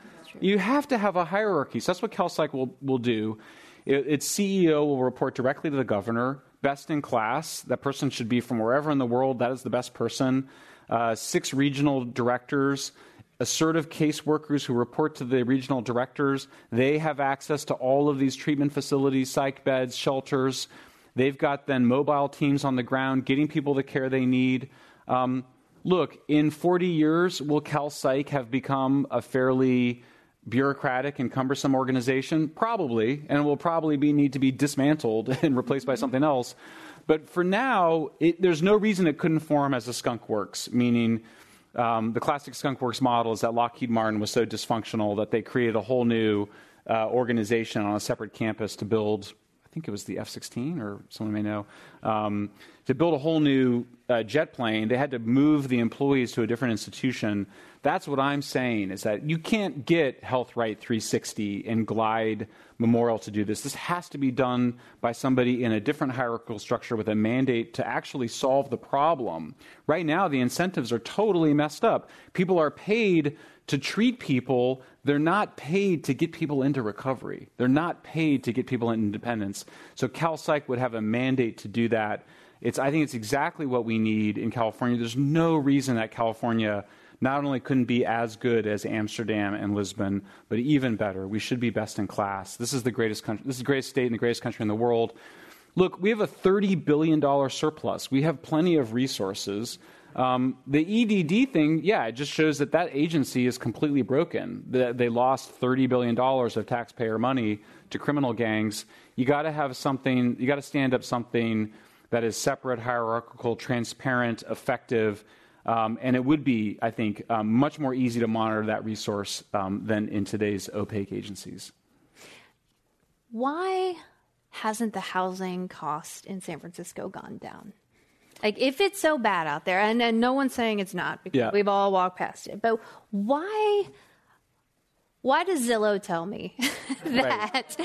You have to have a hierarchy. So that's what CalPsych will, will do. It, its CEO will report directly to the governor, best in class. That person should be from wherever in the world. That is the best person. Uh, six regional directors, assertive caseworkers who report to the regional directors. They have access to all of these treatment facilities, psych beds, shelters. They've got then mobile teams on the ground getting people the care they need. Um, look, in 40 years, will Cal Psych have become a fairly bureaucratic and cumbersome organization? Probably, and will probably be, need to be dismantled and replaced by something else. But for now, it, there's no reason it couldn't form as a skunk works, meaning um, the classic skunk works model is that Lockheed Martin was so dysfunctional that they created a whole new uh, organization on a separate campus to build think it was the F 16, or someone may know, um, to build a whole new uh, jet plane, they had to move the employees to a different institution. That's what I'm saying is that you can't get Health Right 360 and Glide Memorial to do this. This has to be done by somebody in a different hierarchical structure with a mandate to actually solve the problem. Right now, the incentives are totally messed up. People are paid to treat people, they're not paid to get people into recovery. They're not paid to get people into independence. So Cal Psych would have a mandate to do that. It's, I think it's exactly what we need in California. There's no reason that California not only couldn't be as good as Amsterdam and Lisbon, but even better. We should be best in class. This is the greatest country, this is the greatest state and the greatest country in the world. Look, we have a $30 billion surplus. We have plenty of resources. Um, the EDD thing, yeah, it just shows that that agency is completely broken. That they lost $30 billion of taxpayer money to criminal gangs. You got to have something, you got to stand up something that is separate, hierarchical, transparent, effective. Um, and it would be, I think, um, much more easy to monitor that resource um, than in today's opaque agencies. Why hasn't the housing cost in San Francisco gone down? Like, if it's so bad out there, and, and no one's saying it's not because yeah. we've all walked past it, but why? Why does Zillow tell me that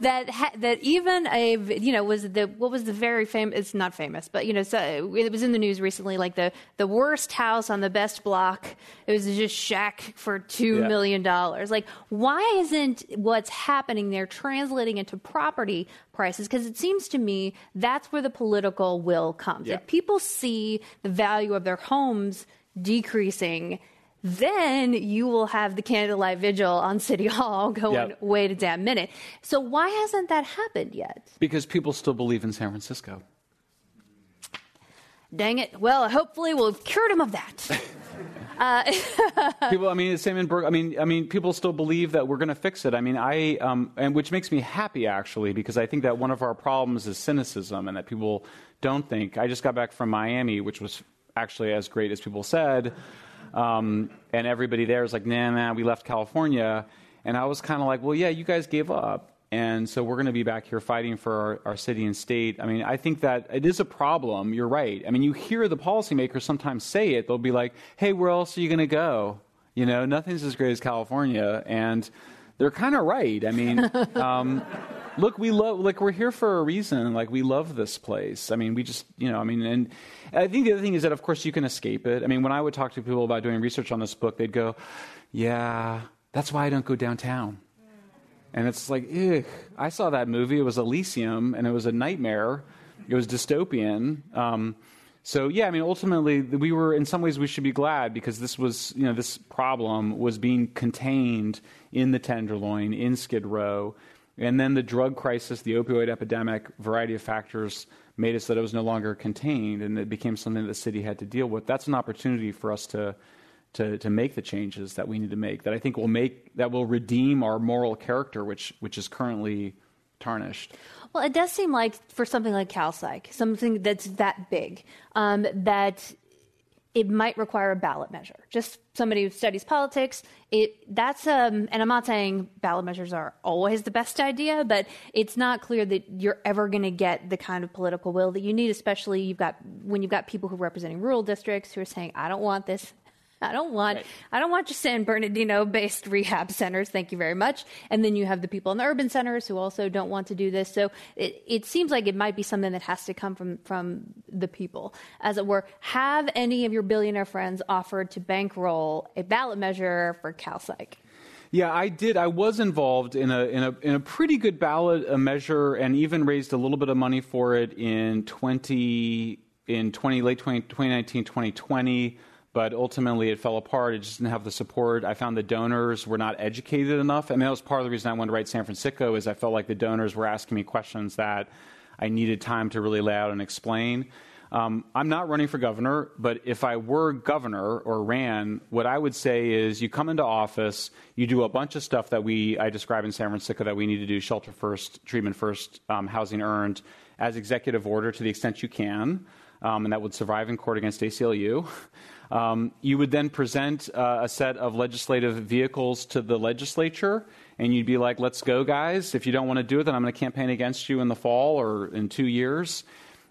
that ha- that even a you know was the what was the very famous it's not famous but you know so it was in the news recently like the the worst house on the best block it was just shack for two Yeah. million dollars like why isn't what's happening there translating into property prices because it seems to me that's where the political will comes Yeah. if people see the value of their homes decreasing then you will have the candlelight vigil on City Hall going, Yep. wait a damn minute. So why hasn't that happened yet? Because people still believe in San Francisco. Dang it. Well, hopefully we'll have cured him of that. people, I mean, the same in. I mean, I mean, people still believe that we're going to fix it. I mean, I, um, and which makes me happy actually, because I think that one of our problems is cynicism, and that people don't think. I just got back from Miami, which was actually as great as people said, um, and everybody there is like, nah, nah, we left California, and I was kind of like, well, yeah, you guys gave up. And so we're going to be back here fighting for our, our city and state. I mean, I think that it is a problem. You're right. I mean, you hear the policymakers sometimes say it. They'll be like, hey, where else are you going to go? You know, nothing's as great as California. And they're kind of right. I mean, um, look, we love, like, we're here for a reason. Like, we love this place. I mean, we just, you know, I mean, and I think the other thing is that, of course, you can escape it. I mean, when I would talk to people about doing research on this book, they'd go, yeah, that's why I don't go downtown. And it's like, ugh. I saw that movie. It was Elysium, and it was a nightmare. It was dystopian. Um, so yeah, I mean, ultimately, we were in some ways we should be glad because this was, you know, this problem was being contained in the Tenderloin, in Skid Row, and then the drug crisis, the opioid epidemic, variety of factors made it so that it was no longer contained, and it became something that the city had to deal with. That's an opportunity for us to to, to make the changes that we need to make that I think will make that will redeem our moral character, which which is currently tarnished. well, it does seem like for something like CalPsych, something that's that big, um, that it might require a ballot measure. Just somebody who studies politics, it that's um, and I'm not saying ballot measures are always the best idea, but it's not clear that you're ever going to get the kind of political will that you need. Especially you've got when you've got people who are representing rural districts who are saying, "I don't want this." I don't want Right. I don't want your San Bernardino based rehab centers. Thank you very much. And then you have the people in the urban centers who also don't want to do this. So it, it seems like it might be something that has to come from, from the people, as it were. Have any of your billionaire friends offered to bankroll a ballot measure for CalPsych? Yeah, I did. I was involved in a in a in a pretty good ballot uh, measure, and even raised a little bit of money for it in twenty in twenty late 20, 2019, 2020. But ultimately, it fell apart. It just didn't have the support. I found the donors were not educated enough. I mean, that was part of the reason I wanted to write San Francisco. Is I felt like the donors were asking me questions that I needed time to really lay out and explain. Um, I'm not running for governor, but if I were governor or ran, what I would say is you come into office, you do a bunch of stuff that we I describe in San Francisco that we need to do: shelter first, treatment first, um, housing earned, as executive order to the extent you can, um, and that would survive in court against ACLU. Um, you would then present uh, a set of legislative vehicles to the legislature, and you'd be like, "Let's go, guys! If you don't want to do it, then I'm going to campaign against you in the fall or in two years."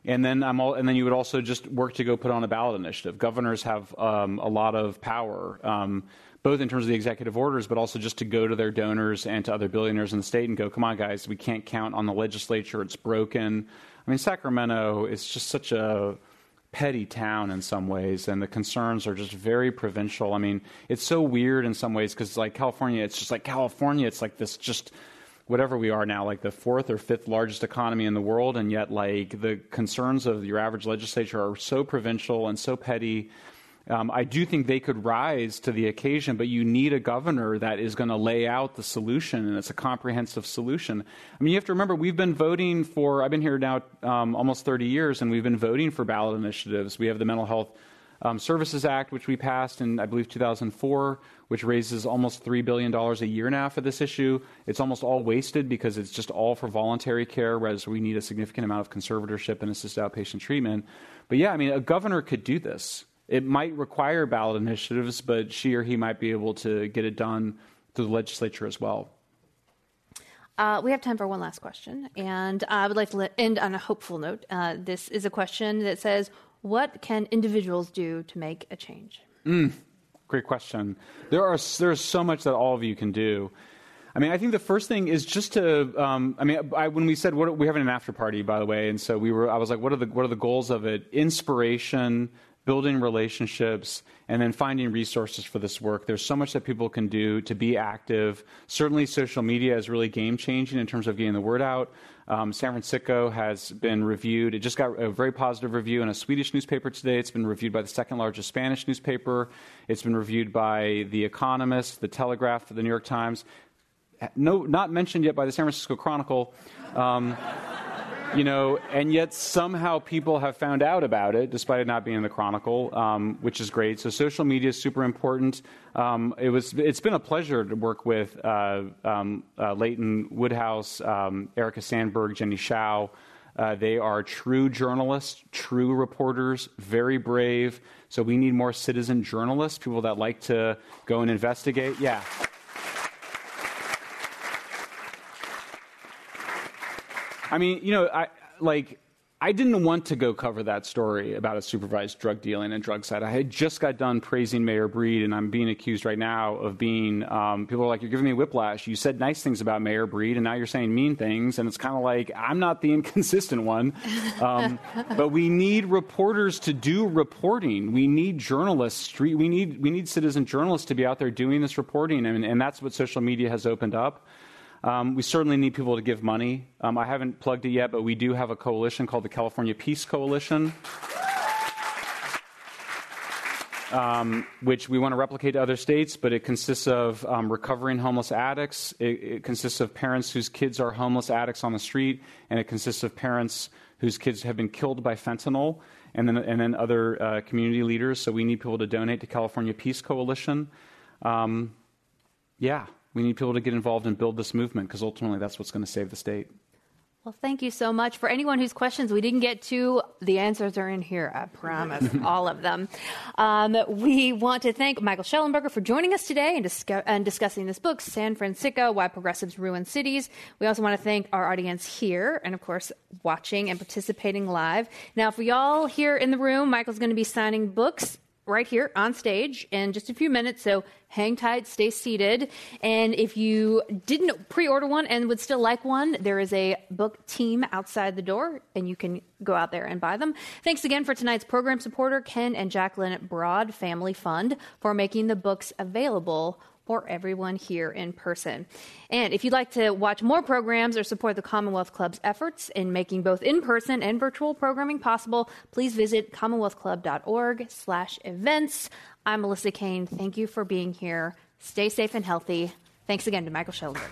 And then I'm all, and then you would also just work to go put on a ballot initiative. Governors have um, a lot of power, um, both in terms of the executive orders, but also just to go to their donors and to other billionaires in the state and go, "Come on, guys, we can't count on the legislature; it's broken." I mean, Sacramento is just such a petty town in some ways, and the concerns are just very provincial. I mean, it's so weird in some ways because, like California, it's just like California. It's like this just whatever we are now, like the fourth or fifth largest economy in the world, and yet like the concerns of your average legislature are so provincial and so petty. Um, I do think they could rise to the occasion, but you need a governor that is going to lay out the solution, and it's a comprehensive solution. I mean, you have to remember, we've been voting for, I've been here now um, almost 30 years, and we've been voting for ballot initiatives. We have the Mental Health um, Services Act, which we passed in, I believe, 2004, which raises almost $3 billion a year now for this issue. It's almost all wasted because it's just all for voluntary care, whereas we need a significant amount of conservatorship and assisted outpatient treatment. But yeah, I mean, a governor could do this. It might require ballot initiatives, but she or he might be able to get it done through the legislature as well. Uh, we have time for one last question, and I would like to let, end on a hopeful note. Uh, this is a question that says, "What can individuals do to make a change?" great question. There are there's so much that all of you can do. I mean, I think the first thing is just to. Um, I mean, I, when we said what we having an after party, by the way, and so we were. I was like, what are the what are the goals of it? Inspiration, building relationships, and then finding resources for this work. There's so much that people can do to be active. Certainly, social media is really game changing in terms of getting the word out. Um, San Francisco has been reviewed. It just got a very positive review in a Swedish newspaper today. It's been reviewed by the second largest Spanish newspaper. It's been reviewed by The Economist, The Telegraph, The New York Times no, not mentioned yet by the San Francisco Chronicle. Um, you know, and yet somehow people have found out about it, despite it not being in the Chronicle, um, which is great. So social media is super important. Um, it was, it's been a pleasure to work with uh, um, uh, Leighton Woodhouse, um, Erica Sandberg, Jenny Shao. Uh, they are true journalists, true reporters, very brave. So we need more citizen journalists, people that like to go and investigate. Yeah. I mean, you know, I like I didn't want to go cover that story about a supervised drug dealing and drug side. I had just got done praising Mayor Breed, and I'm being accused right now of being. Um, people are like, "You're giving me whiplash." You said nice things about Mayor Breed, and now you're saying mean things, and it's kind of like I'm not the inconsistent one. Um, but we need reporters to do reporting. We need journalists. Street. We need we need citizen journalists to be out there doing this reporting, and, and that's what social media has opened up. Um, we certainly need people to give money. Um, I haven't plugged it yet, but we do have a coalition called the California Peace Coalition. Um, which we want to replicate to other states, but it consists of um, recovering homeless addicts. It, it, consists of parents whose kids are homeless addicts on the street, and it consists of parents whose kids have been killed by fentanyl, and then, and then other uh, community leaders. So we need people to donate to California Peace Coalition. Um, yeah, we need people to get involved and build this movement because ultimately that's what's going to save the state. Well, thank you so much. For anyone whose questions we didn't get to, the answers are in here, I promise, all of them. Um, we want to thank Michael Shellenberger for joining us today and, discuss- and, discussing this book, San Francisco Why Progressives Ruin Cities. We also want to thank our audience here and, of course, watching and participating live. Now, for y'all here in the room, Michael's going to be signing books right here on stage in just a few minutes. So hang tight, stay seated. And if you didn't pre order one and would still like one, there is a book team outside the door, and you can go out there and buy them. Thanks again for tonight's program supporter, Ken and Jacqueline Broad Family Fund, for making the books available for everyone here in person. And if you'd like to watch more programs or support the Commonwealth Club's efforts in making both in-person and virtual programming possible, please visit commonwealthclub.org/events. I'm Melissa Caen. Thank you for being here. Stay safe and healthy. Thanks again to Michael Schellenberg.